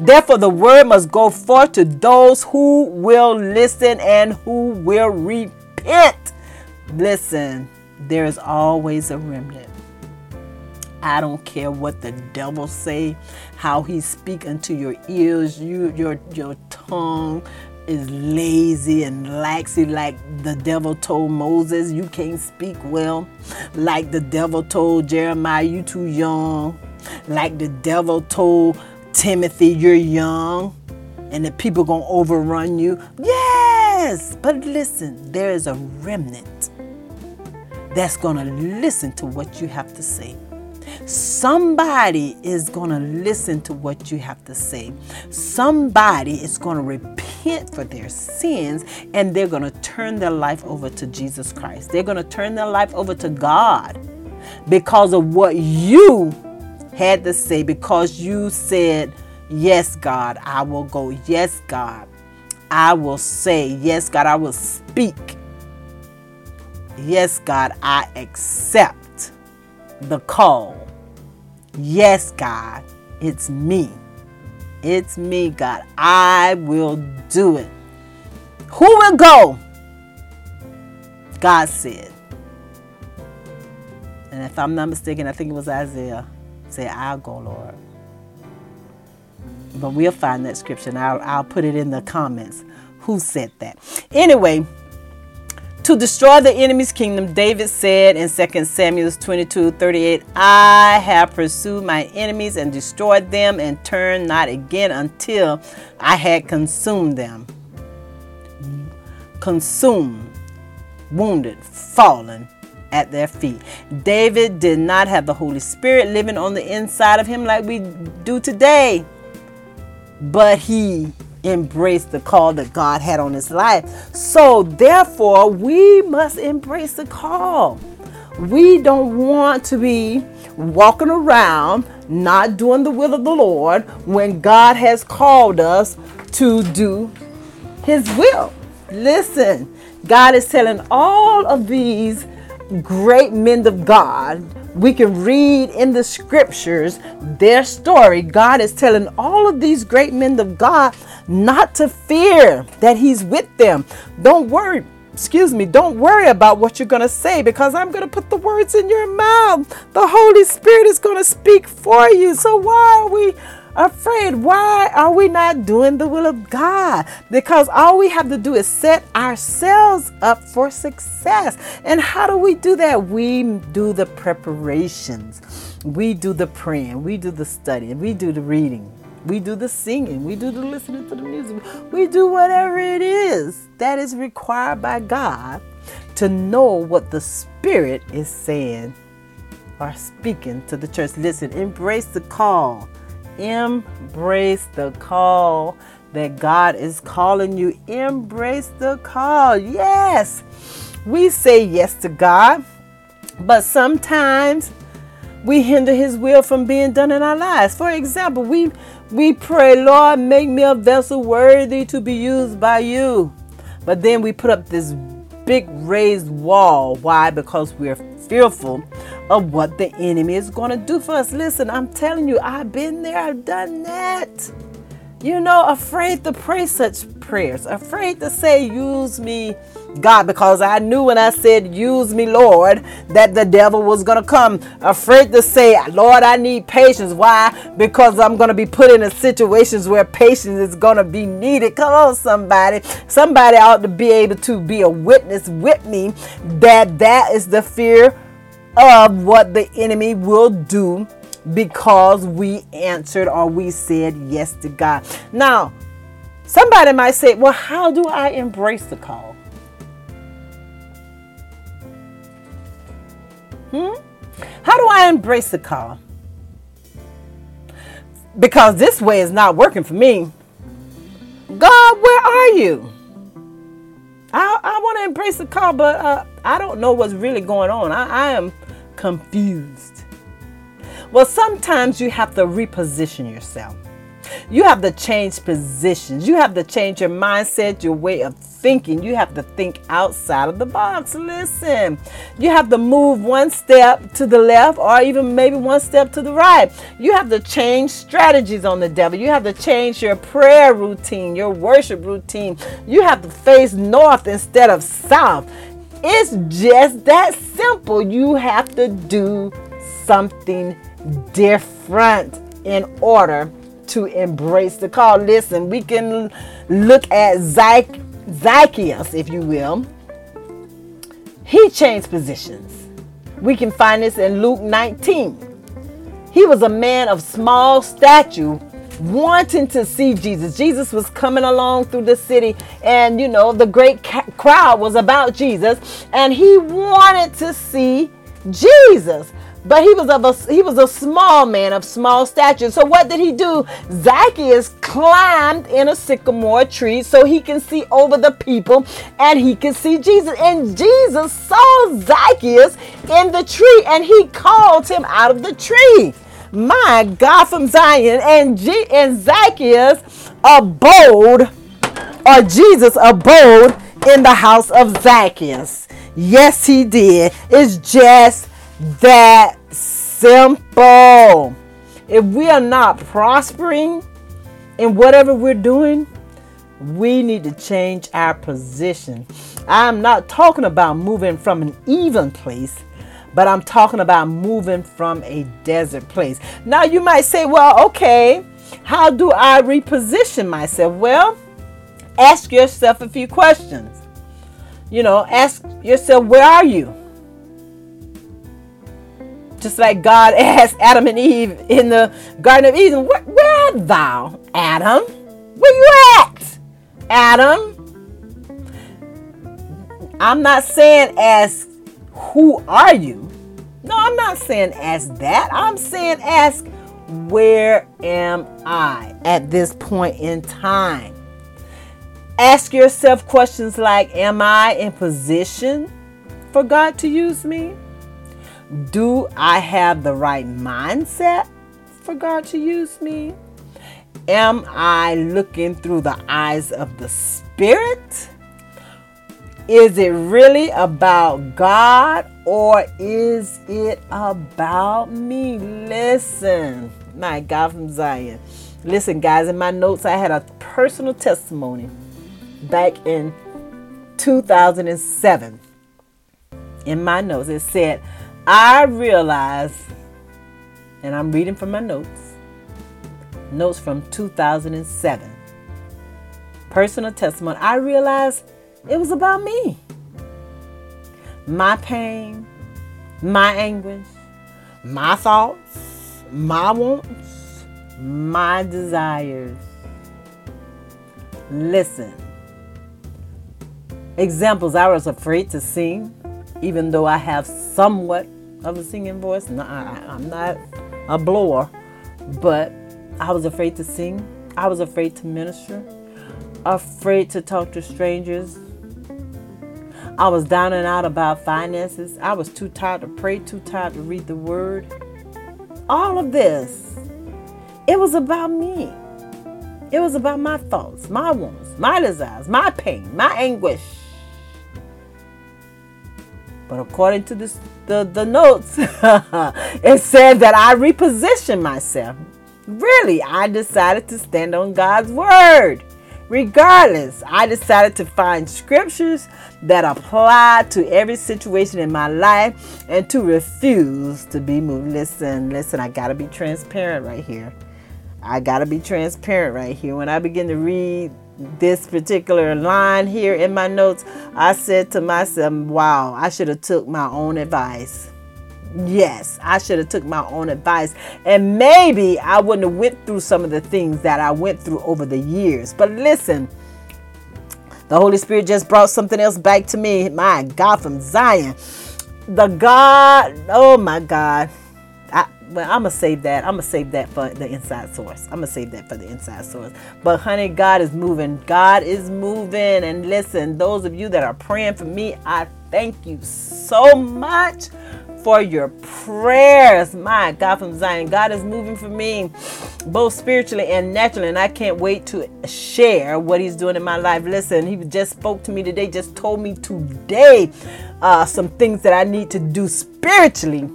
Therefore, the word must go forth to those who will listen and who will repent. Listen, there is always a remnant. I don't care what the devil say, how he speak unto your ears, you your your tongue is lazy and laxy like the devil told Moses, you can't speak well. Like the devil told Jeremiah, you too young. Like the devil told Timothy, you're young and the people going to overrun you. Yes, but listen, there is a remnant that's going to listen to what you have to say. Somebody is going to listen to what you have to say. Somebody is going to repent for their sins and they're going to turn their life over to Jesus Christ. They're going to turn their life over to God because of what you had to say because you said, Yes, God, I will go. Yes, God, I will say. Yes, God, I will speak. Yes, God, I accept the call. Yes, God, it's me. It's me, God. I will do it. Who will go? God said. And if I'm not mistaken, I think it was Isaiah. Say, I'll go, Lord. But we'll find that scripture and I'll, I'll put it in the comments. Who said that? Anyway, to destroy the enemy's kingdom, David said in 2 Samuel 22 38, I have pursued my enemies and destroyed them and turned not again until I had consumed them. Consumed, wounded, fallen, at their feet. David did not have the Holy Spirit living on the inside of him like we do today, but he embraced the call that God had on his life. So, therefore, we must embrace the call. We don't want to be walking around not doing the will of the Lord when God has called us to do his will. Listen, God is telling all of these great men of God. We can read in the scriptures their story. God is telling all of these great men of God not to fear that He's with them. Don't worry. Excuse me, don't worry about what you're going to say because I'm going to put the words in your mouth. The Holy Spirit is going to speak for you. So, why are we afraid. Why are we not doing the will of God? Because all we have to do is set ourselves up for success. And how do we do that? We do the preparations, we do the praying, we do the studying, we do the reading. We do the singing, we do the listening to the music, we do whatever it is that is required by God to know what the Spirit is saying or speaking to the church. Listen, embrace the call Embrace the call that God is calling you. Embrace the call. Yes, we say yes to God, but sometimes we hinder His will from being done in our lives. For example, we we pray, Lord, make me a vessel worthy to be used by you. But then we put up this big raised wall. Why? Because we're fearful of what the enemy is going to do for us. Listen, I'm telling you, I've been there, I've done that. you know, afraid to pray such prayers, afraid to say, Use me, God, because I knew when I said, Use me, Lord, that the devil was going to come. Afraid to say, Lord, I need patience. Why? Because I'm going to be put in a situations where patience is going to be needed. Come on, somebody. Somebody ought to be able to be a witness with me that that is the fear of what the enemy will do because we answered or we said yes to God. Now, somebody might say, well, how do I embrace the call? Hmm? How do I embrace the call? Because this way is not working for me. God, where are you? I, I want to embrace the call, but uh, I don't know what's really going on. I, I am confused. Well, sometimes you have to reposition yourself. You have to change positions. You have to change your mindset, your way of thinking. You have to think outside of the box. Listen, you have to move one step to the left or even maybe one step to the right. You have to change strategies on the devil. You have to change your prayer routine, your worship routine. You have to face north instead of south. It's just that simple. You have to do something different in order to embrace the call. Listen, we can look at Zacchaeus, if you will. He changed positions. We can find this in Luke 19. He was a man of small stature wanting to see Jesus. Jesus was coming along through the city, and you know, the great ca- crowd was about Jesus, and he wanted to see Jesus. But he was of a he was a small man of small stature. So what did he do? Zacchaeus climbed in a sycamore tree so he can see over the people and he could see Jesus. And Jesus saw Zacchaeus in the tree and he called him out of the tree. My God from Zion and G- and Zacchaeus abode or Jesus abode in the house of Zacchaeus. Yes, he did. It's just that simple. If we are not prospering in whatever we're doing, we need to change our position. I'm not talking about moving from an even place, but I'm talking about moving from a desert place. Now, you might say, well, okay, how do I reposition myself? Well, ask yourself a few questions. You know, ask yourself, where are you? Just like God asked Adam and Eve in the Garden of Eden, where, where art thou, Adam? Where you at, Adam? I'm not saying ask, who are you? No, I'm not saying ask that. I'm saying ask, where am I at this point in time? Ask yourself questions like, am I in position for God to use me? Do I have the right mindset for God to use me? Am I looking through the eyes of the Spirit? Is it really about God or is it about me? Listen, my God from Zion. Listen, guys, in my notes, I had a personal testimony back in 2007. In my notes, it said, I realized, and I'm reading from my notes, notes from 2007. Personal testimony. I realized it was about me. My pain, my anguish, my thoughts, my wants, my desires. Listen. Examples I was afraid to sing, even though I have somewhat of a singing voice. No, I, I'm not a blower, but I was afraid to sing. I was afraid to minister, afraid to talk to strangers. I was down and out about finances. I was too tired to pray, too tired to read the word. All of this, it was about me. It was about my thoughts, my wounds, my desires, my pain, my anguish. But according to this, the, the notes, it said that I repositioned myself. Really, I decided to stand on God's word. Regardless, I decided to find scriptures that apply to every situation in my life and to refuse to be moved. Listen, listen, I got to be transparent right here. I got to be transparent right here. When I begin to read this particular line here in my notes, I said to myself, wow, I should have took my own advice. Yes i should have took my own advice. And maybe i wouldn't have went through some of the things that i went through over the years. But listen the holy spirit just brought something else back to me. My god from zion. The god oh my god well, I'm gonna save that. I'm gonna save that for the inside source. I'm gonna save that for the inside source. But honey, God is moving. God is moving. And listen, those of you that are praying for me, I thank you so much for your prayers. My God from Zion. God is moving for me both spiritually and naturally. And I can't wait to share what He's doing in my life. Listen, He just spoke to me today, just told me today uh, some things that I need to do spiritually.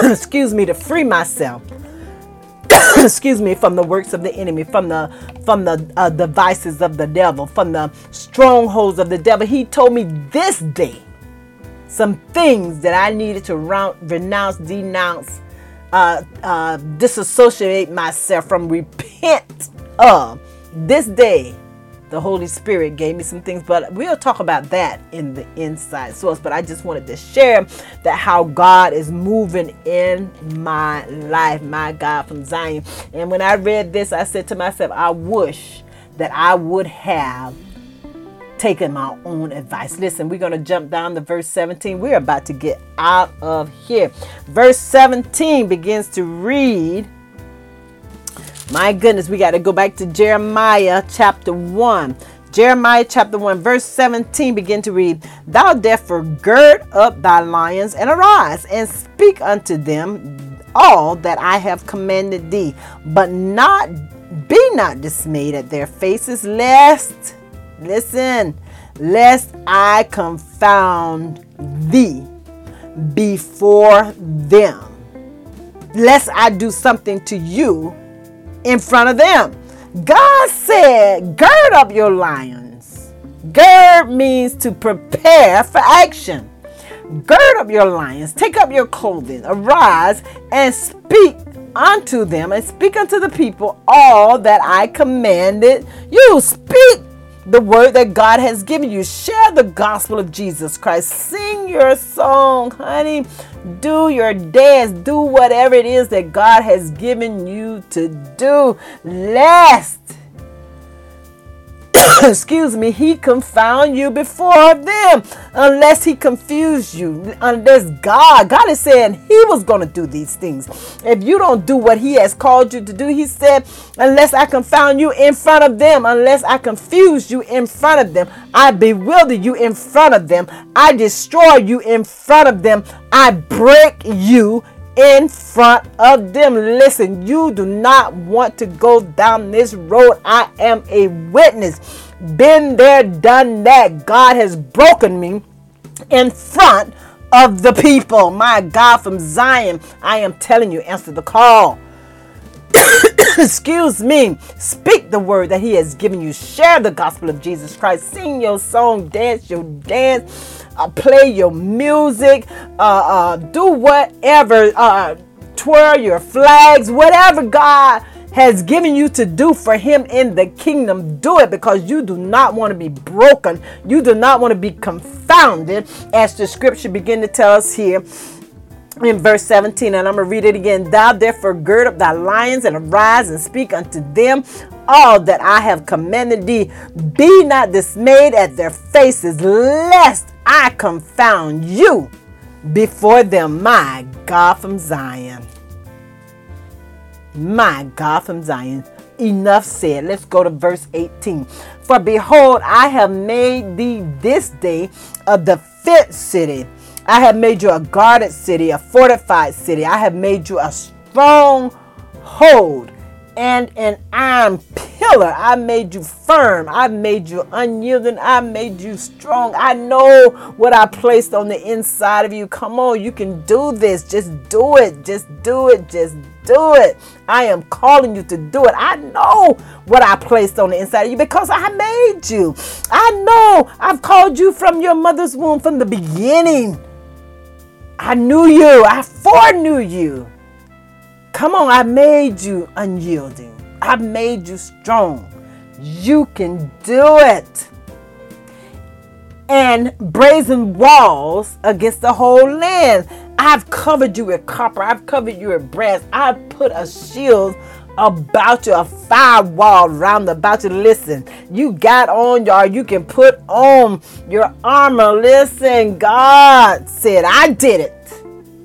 Excuse me, to free myself. excuse me from the works of the enemy from the from the uh, devices of the devil from the strongholds of the devil he told me this day some things that I needed to renounce, denounce, uh, uh, disassociate myself from, repent of. This day, the Holy Spirit gave me some things, but we'll talk about that in the inside source. But I just wanted to share that how God is moving in my life, my God from Zion. And when I read this, I said to myself, I wish that I would have taken my own advice. Listen, we're going to jump down to verse 17. We're about to get out of here. Verse 17 begins to read. My goodness, we got to go back to Jeremiah chapter 1. Jeremiah chapter 1, verse 17 begin to read, Thou therefore gird up thy lions and arise and speak unto them all that I have commanded thee, but not be not dismayed at their faces, lest Listen, lest I confound thee before them. Lest I do something to you in front of them. God said, Gird up your lions. Gird means to prepare for action. Gird up your lions, take up your clothing, arise and speak unto them, and speak unto the people all that I commanded you. Speak the word that God has given you. Share the gospel of Jesus Christ. Sing your song, honey. Do your dance. Do whatever it is that God has given you to do. Lest excuse me, he confound you before them unless he confuse you. Unless God, God is saying he was going to do these things. If you don't do what he has called you to do, he said, unless I confound you in front of them, unless I confuse you in front of them, I bewilder you in front of them, I destroy you in front of them, I break you in front of them. Listen, you do not want to go down this road. I am a witness. Been there, done that. God has broken me in front of the people. My God, from Zion, I am telling you, answer the call. Excuse me. Speak the word that He has given you. Share the gospel of Jesus Christ. Sing your song, dance your dance uh, play your music, uh, uh, do whatever, uh, twirl your flags, whatever God has given you to do for him in the kingdom do it because you do not want to be broken you do not want to be confounded as the scripture begin to tell us here in verse 17, and I'm to read it again. Thou therefore gird up thy lions and arise and speak unto them all that I have commanded thee. Be not dismayed at their faces, lest I confound you before them, my God from Zion. My God from Zion. Enough said. Let's go to verse 18. For behold, I have made thee this day a defense city I have made you a guarded city, a fortified city. I have made you a strong hold and an iron pillar. I made you firm. I made you unyielding. I made you strong. I know what I placed on the inside of you. Come on, you can do this. Just do it. Just do it. Just do it. I am calling you to do it. I know what I placed on the inside of you because I made you. I know I've called you from your mother's womb from the beginning. I knew you. I foreknew you. Come on, I made you unyielding. I made you strong. You can do it. And brazen walls against the whole land. I've covered you with copper. I've covered you with brass. I've put a shield about you, a firewall round about you. Listen, you got on your, you can put on your armor. Listen, God said, I did it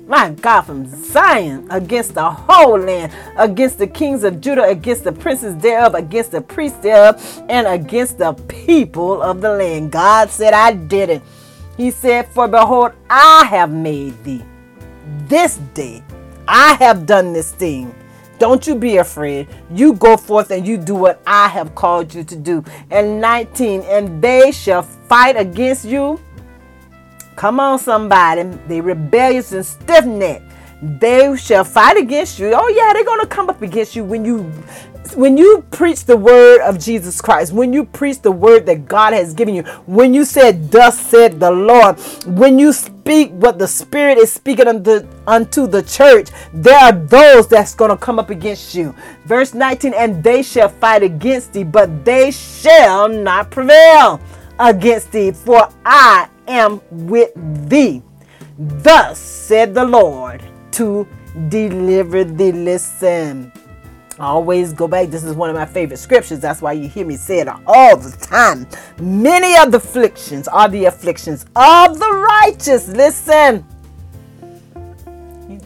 my God, from Zion against the whole land, against the kings of Judah, against the princes thereof, against the priests thereof, and against the people of the land. God said, I did it. He said, For behold, I have made thee this day. I have done this thing. Don't you be afraid. You go forth and you do what I have called you to do. And 19, and they shall fight against you Come on, somebody. They rebellious and stiff necked. They shall fight against you. Oh, yeah, they're gonna come up against you when you when you preach the word of Jesus Christ, when you preach the word that God has given you, when you said, Thus said the Lord, when you speak what the Spirit is speaking unto, unto the church, there are those that's going to come up against you. Verse 19, and they shall fight against thee, but they shall not prevail against thee, for I am with thee. Thus said the Lord to deliver thee. Listen. I always go back. This is one of my favorite scriptures. That's why you hear me say it all the time. Many of the afflictions are the afflictions of the righteous. Listen.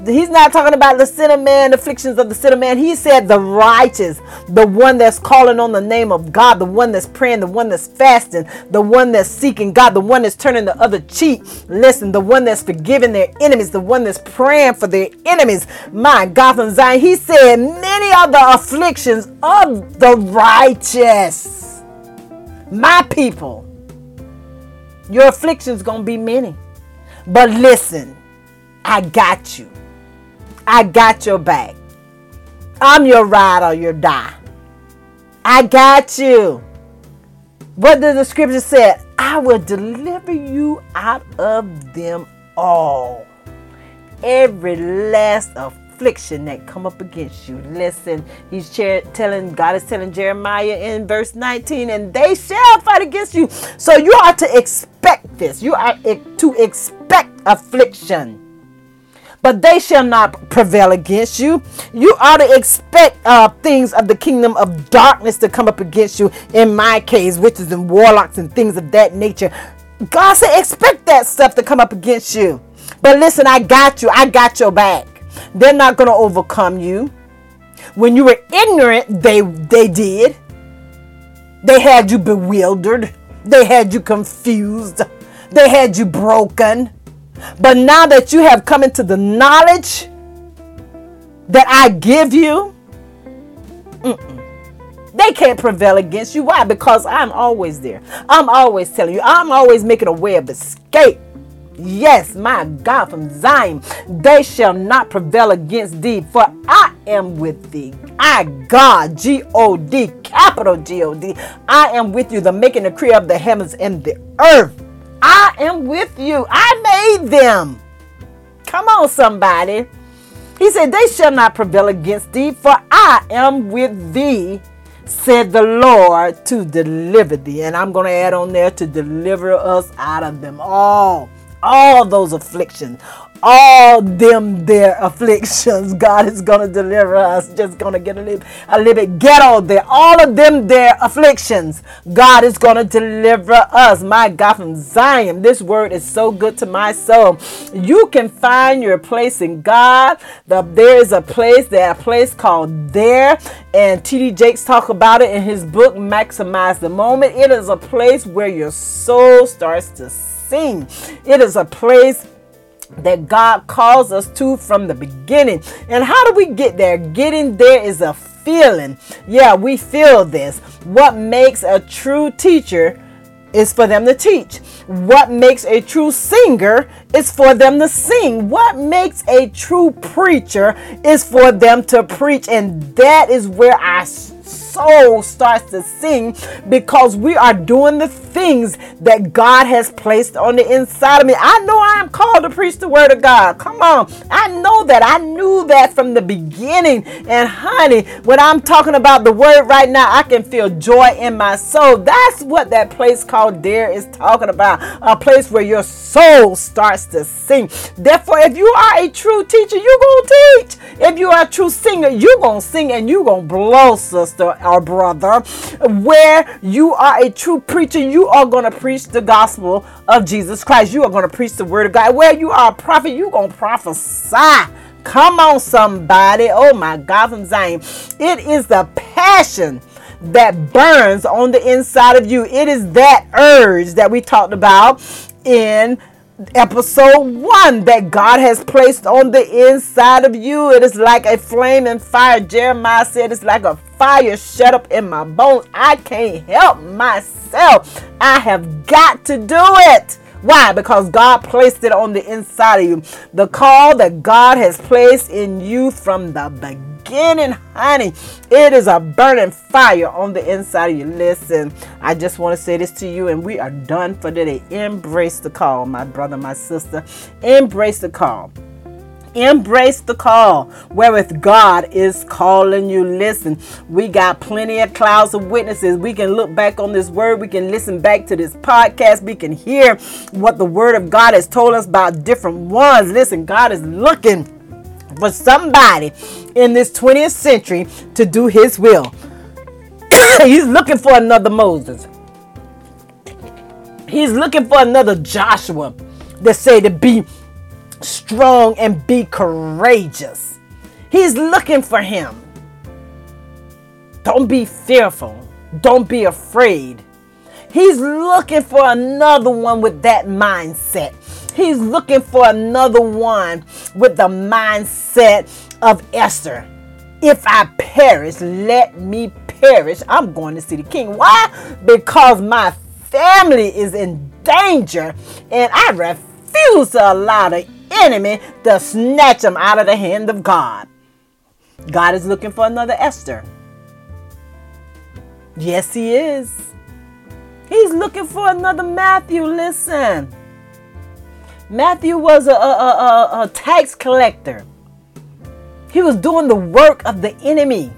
He's not talking about the sinner man, afflictions of the sinner man. He said the righteous, the one that's calling on the name of God, the one that's praying, the one that's fasting, the one that's seeking God, the one that's turning the other cheek. Listen, the one that's forgiving their enemies, the one that's praying for their enemies. My God from Zion, he said, many are the afflictions of the righteous. My people, your afflictions gonna be many. But listen, I got you. I got your back. I'm your ride or your die. I got you. What does the scripture say? I will deliver you out of them all. Every last affliction that come up against you. Listen, he's telling God is telling Jeremiah in verse 19, and they shall fight against you. So you are to expect this. You are to expect affliction but they shall not prevail against you. You ought to expect uh, things of the kingdom of darkness to come up against you. In my case, witches and warlocks and things of that nature. God said, expect that stuff to come up against you. But listen, I got you. I got your back. They're not going to overcome you. When you were ignorant, they they did. They had you bewildered. They had you confused. They had you broken. But now that you have come into the knowledge that I give you, they can't prevail against you. Why? Because I'm always there. I'm always telling you. I'm always making a way of escape. Yes, my God, from Zion, they shall not prevail against thee, for I am with thee. I, God, G O D, capital G O D, I am with you, the making creator of the heavens and the earth. I am with you. I made them. Come on, somebody. He said, They shall not prevail against thee, for I am with thee, said the Lord, to deliver thee. And I'm going to add on there to deliver us out of them all. All those afflictions, all them their afflictions. God is to deliver us. Just to get a little, a little bit ghetto there. All of them their afflictions. God is to deliver us. My God from Zion. This word is so good to my soul. You can find your place in God. The, there is a place, there a place called there. And T.D. Jakes talk about it in his book, Maximize the Moment. It is a place where your soul starts to sing. It is a place that God calls us to from the beginning. And how do we get there? Getting there is a feeling. Yeah, we feel this. What makes a true teacher is for them to teach. What makes a true singer is for them to sing. What makes a true preacher is for them to preach. And that is where I soul starts to sing because we are doing the things that God has placed on the inside of me. I know I am called to preach the word of God. Come on. I know that. I knew that from the beginning. And honey, when I'm talking about the word right now, I can feel joy in my soul. That's what that place called There is talking about. A place where your soul starts to sing. Therefore, if you are a true teacher, you're going to teach. If you are a true singer, you're going to sing and you're going to blow, sister our brother, where you are a true preacher, you are going to preach the gospel of Jesus Christ. You are going to preach the word of God. Where you are a prophet, you're going to prophesy. Come on, somebody. Oh my God, from Zion. It is the passion that burns on the inside of you. It is that urge that we talked about in episode one that God has placed on the inside of you. It is like a flame and fire. Jeremiah said it's like a fire shut up in my bones. I can't help myself. I have got to do it. Why? Because God placed it on the inside of you. The call that God has placed in you from the beginning, honey, it is a burning fire on the inside of you. Listen, I just want to say this to you, and we are done for today. Embrace the call, my brother, my sister. Embrace the call. Embrace the call wherewith God is calling you. Listen, we got plenty of clouds of witnesses. We can look back on this word. We can listen back to this podcast. We can hear what the word of God has told us about different ones. Listen, God is looking for somebody in this 20th century to do his will. He's looking for another Moses. He's looking for another Joshua that say to be strong and be courageous. He's looking for him. Don't be fearful. Don't be afraid. He's looking for another one with that mindset. He's looking for another one with the mindset of Esther. If I perish, let me perish. I'm going to see the king. Why? Because my family is in danger and I refuse to allow the enemy to snatch them out of the hand of God. God is looking for another Esther. Yes, He is. He's looking for another Matthew. Listen. Matthew was a, a, a, a tax collector. He was doing the work of the enemy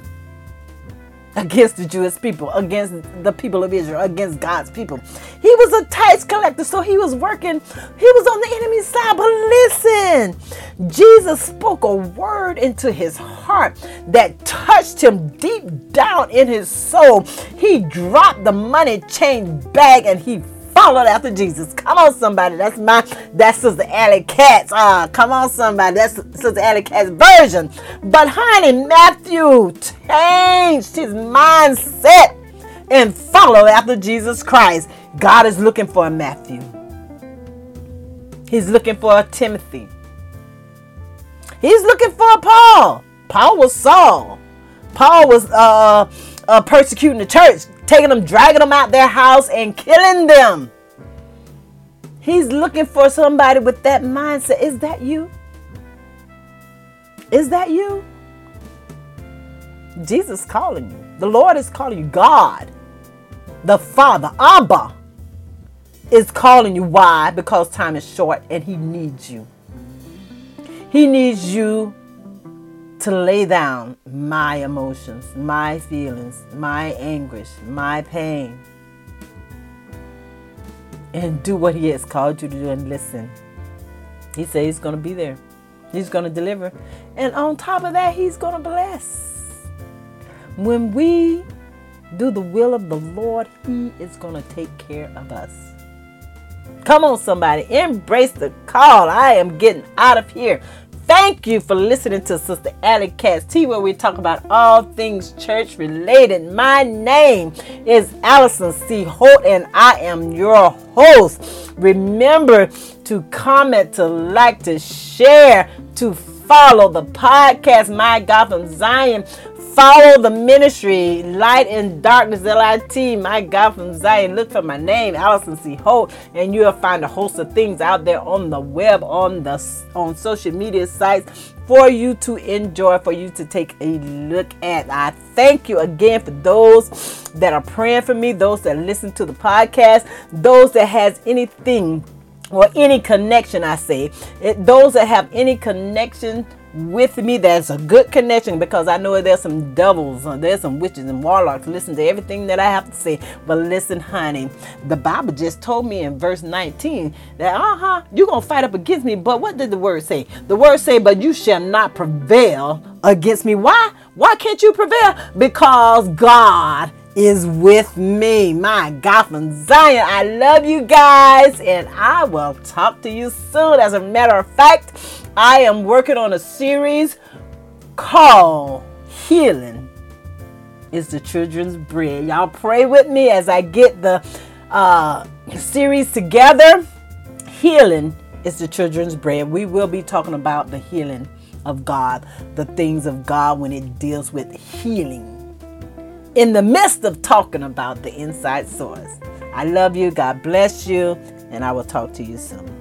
against the Jewish people, against the people of Israel, against God's people. He was a tax collector, so he was working, he was on the enemy's side. But listen, Jesus spoke a word into his heart that touched him deep down in his soul. He dropped the money chain bag and he followed after Jesus. Come on, somebody. That's my that's Sister Alley Cat's. Uh, come on, somebody. That's Sister Alley Cat's version. But honey, Matthew changed his mindset and followed after Jesus Christ. God is looking for a Matthew. He's looking for a Timothy. He's looking for a Paul. Paul was Saul. Paul was uh, uh, persecuting the church taking them, dragging them out their house, and killing them. He's looking for somebody with that mindset. Is that you? Is that you? Jesus calling you. The Lord is calling you. God, the Father, Abba, is calling you. Why? Because time is short and He needs you. He needs you to lay down my emotions, my feelings, my anguish, my pain, and do what He has called you to do and listen. He says He's going to be there, He's going to deliver, and on top of that, He's going to bless. When we do the will of the Lord, He is going to take care of us. Come on, somebody, embrace the call. I am getting out of here. Thank you for listening to Sister Alley Cat's T, where we talk about all things church related. My name is Alison C. Holt, and I am your host. Remember to comment, to like, to share, to follow the podcast, My God from Zion Follow the ministry, Light and Darkness, LIT. My God, from Zion. Look for my name, Alison C. Holt, and you'll find a host of things out there on the web, on the on social media sites for you to enjoy, for you to take a look at. I thank you again for those that are praying for me, those that listen to the podcast, those that has anything or any connection, I say, it, those that have any connection with me that's a good connection because I know there's some devils, uh, there's some witches and warlocks. Listen to everything that I have to say. But listen, honey, the Bible just told me in verse 19 that, uh huh, you're to fight up against me. But what did the word say? The word say, but you shall not prevail against me. Why? Why can't you prevail? Because God is with me. My God from Zion. I love you guys, and I will talk to you soon. As a matter of fact, I am working on a series called Healing is the Children's Bread. Y'all pray with me as I get the uh, series together. Healing is the Children's Bread. We will be talking about the healing of God, the things of God when it deals with healing in the midst of talking about the inside source. I love you. God bless you. And I will talk to you soon.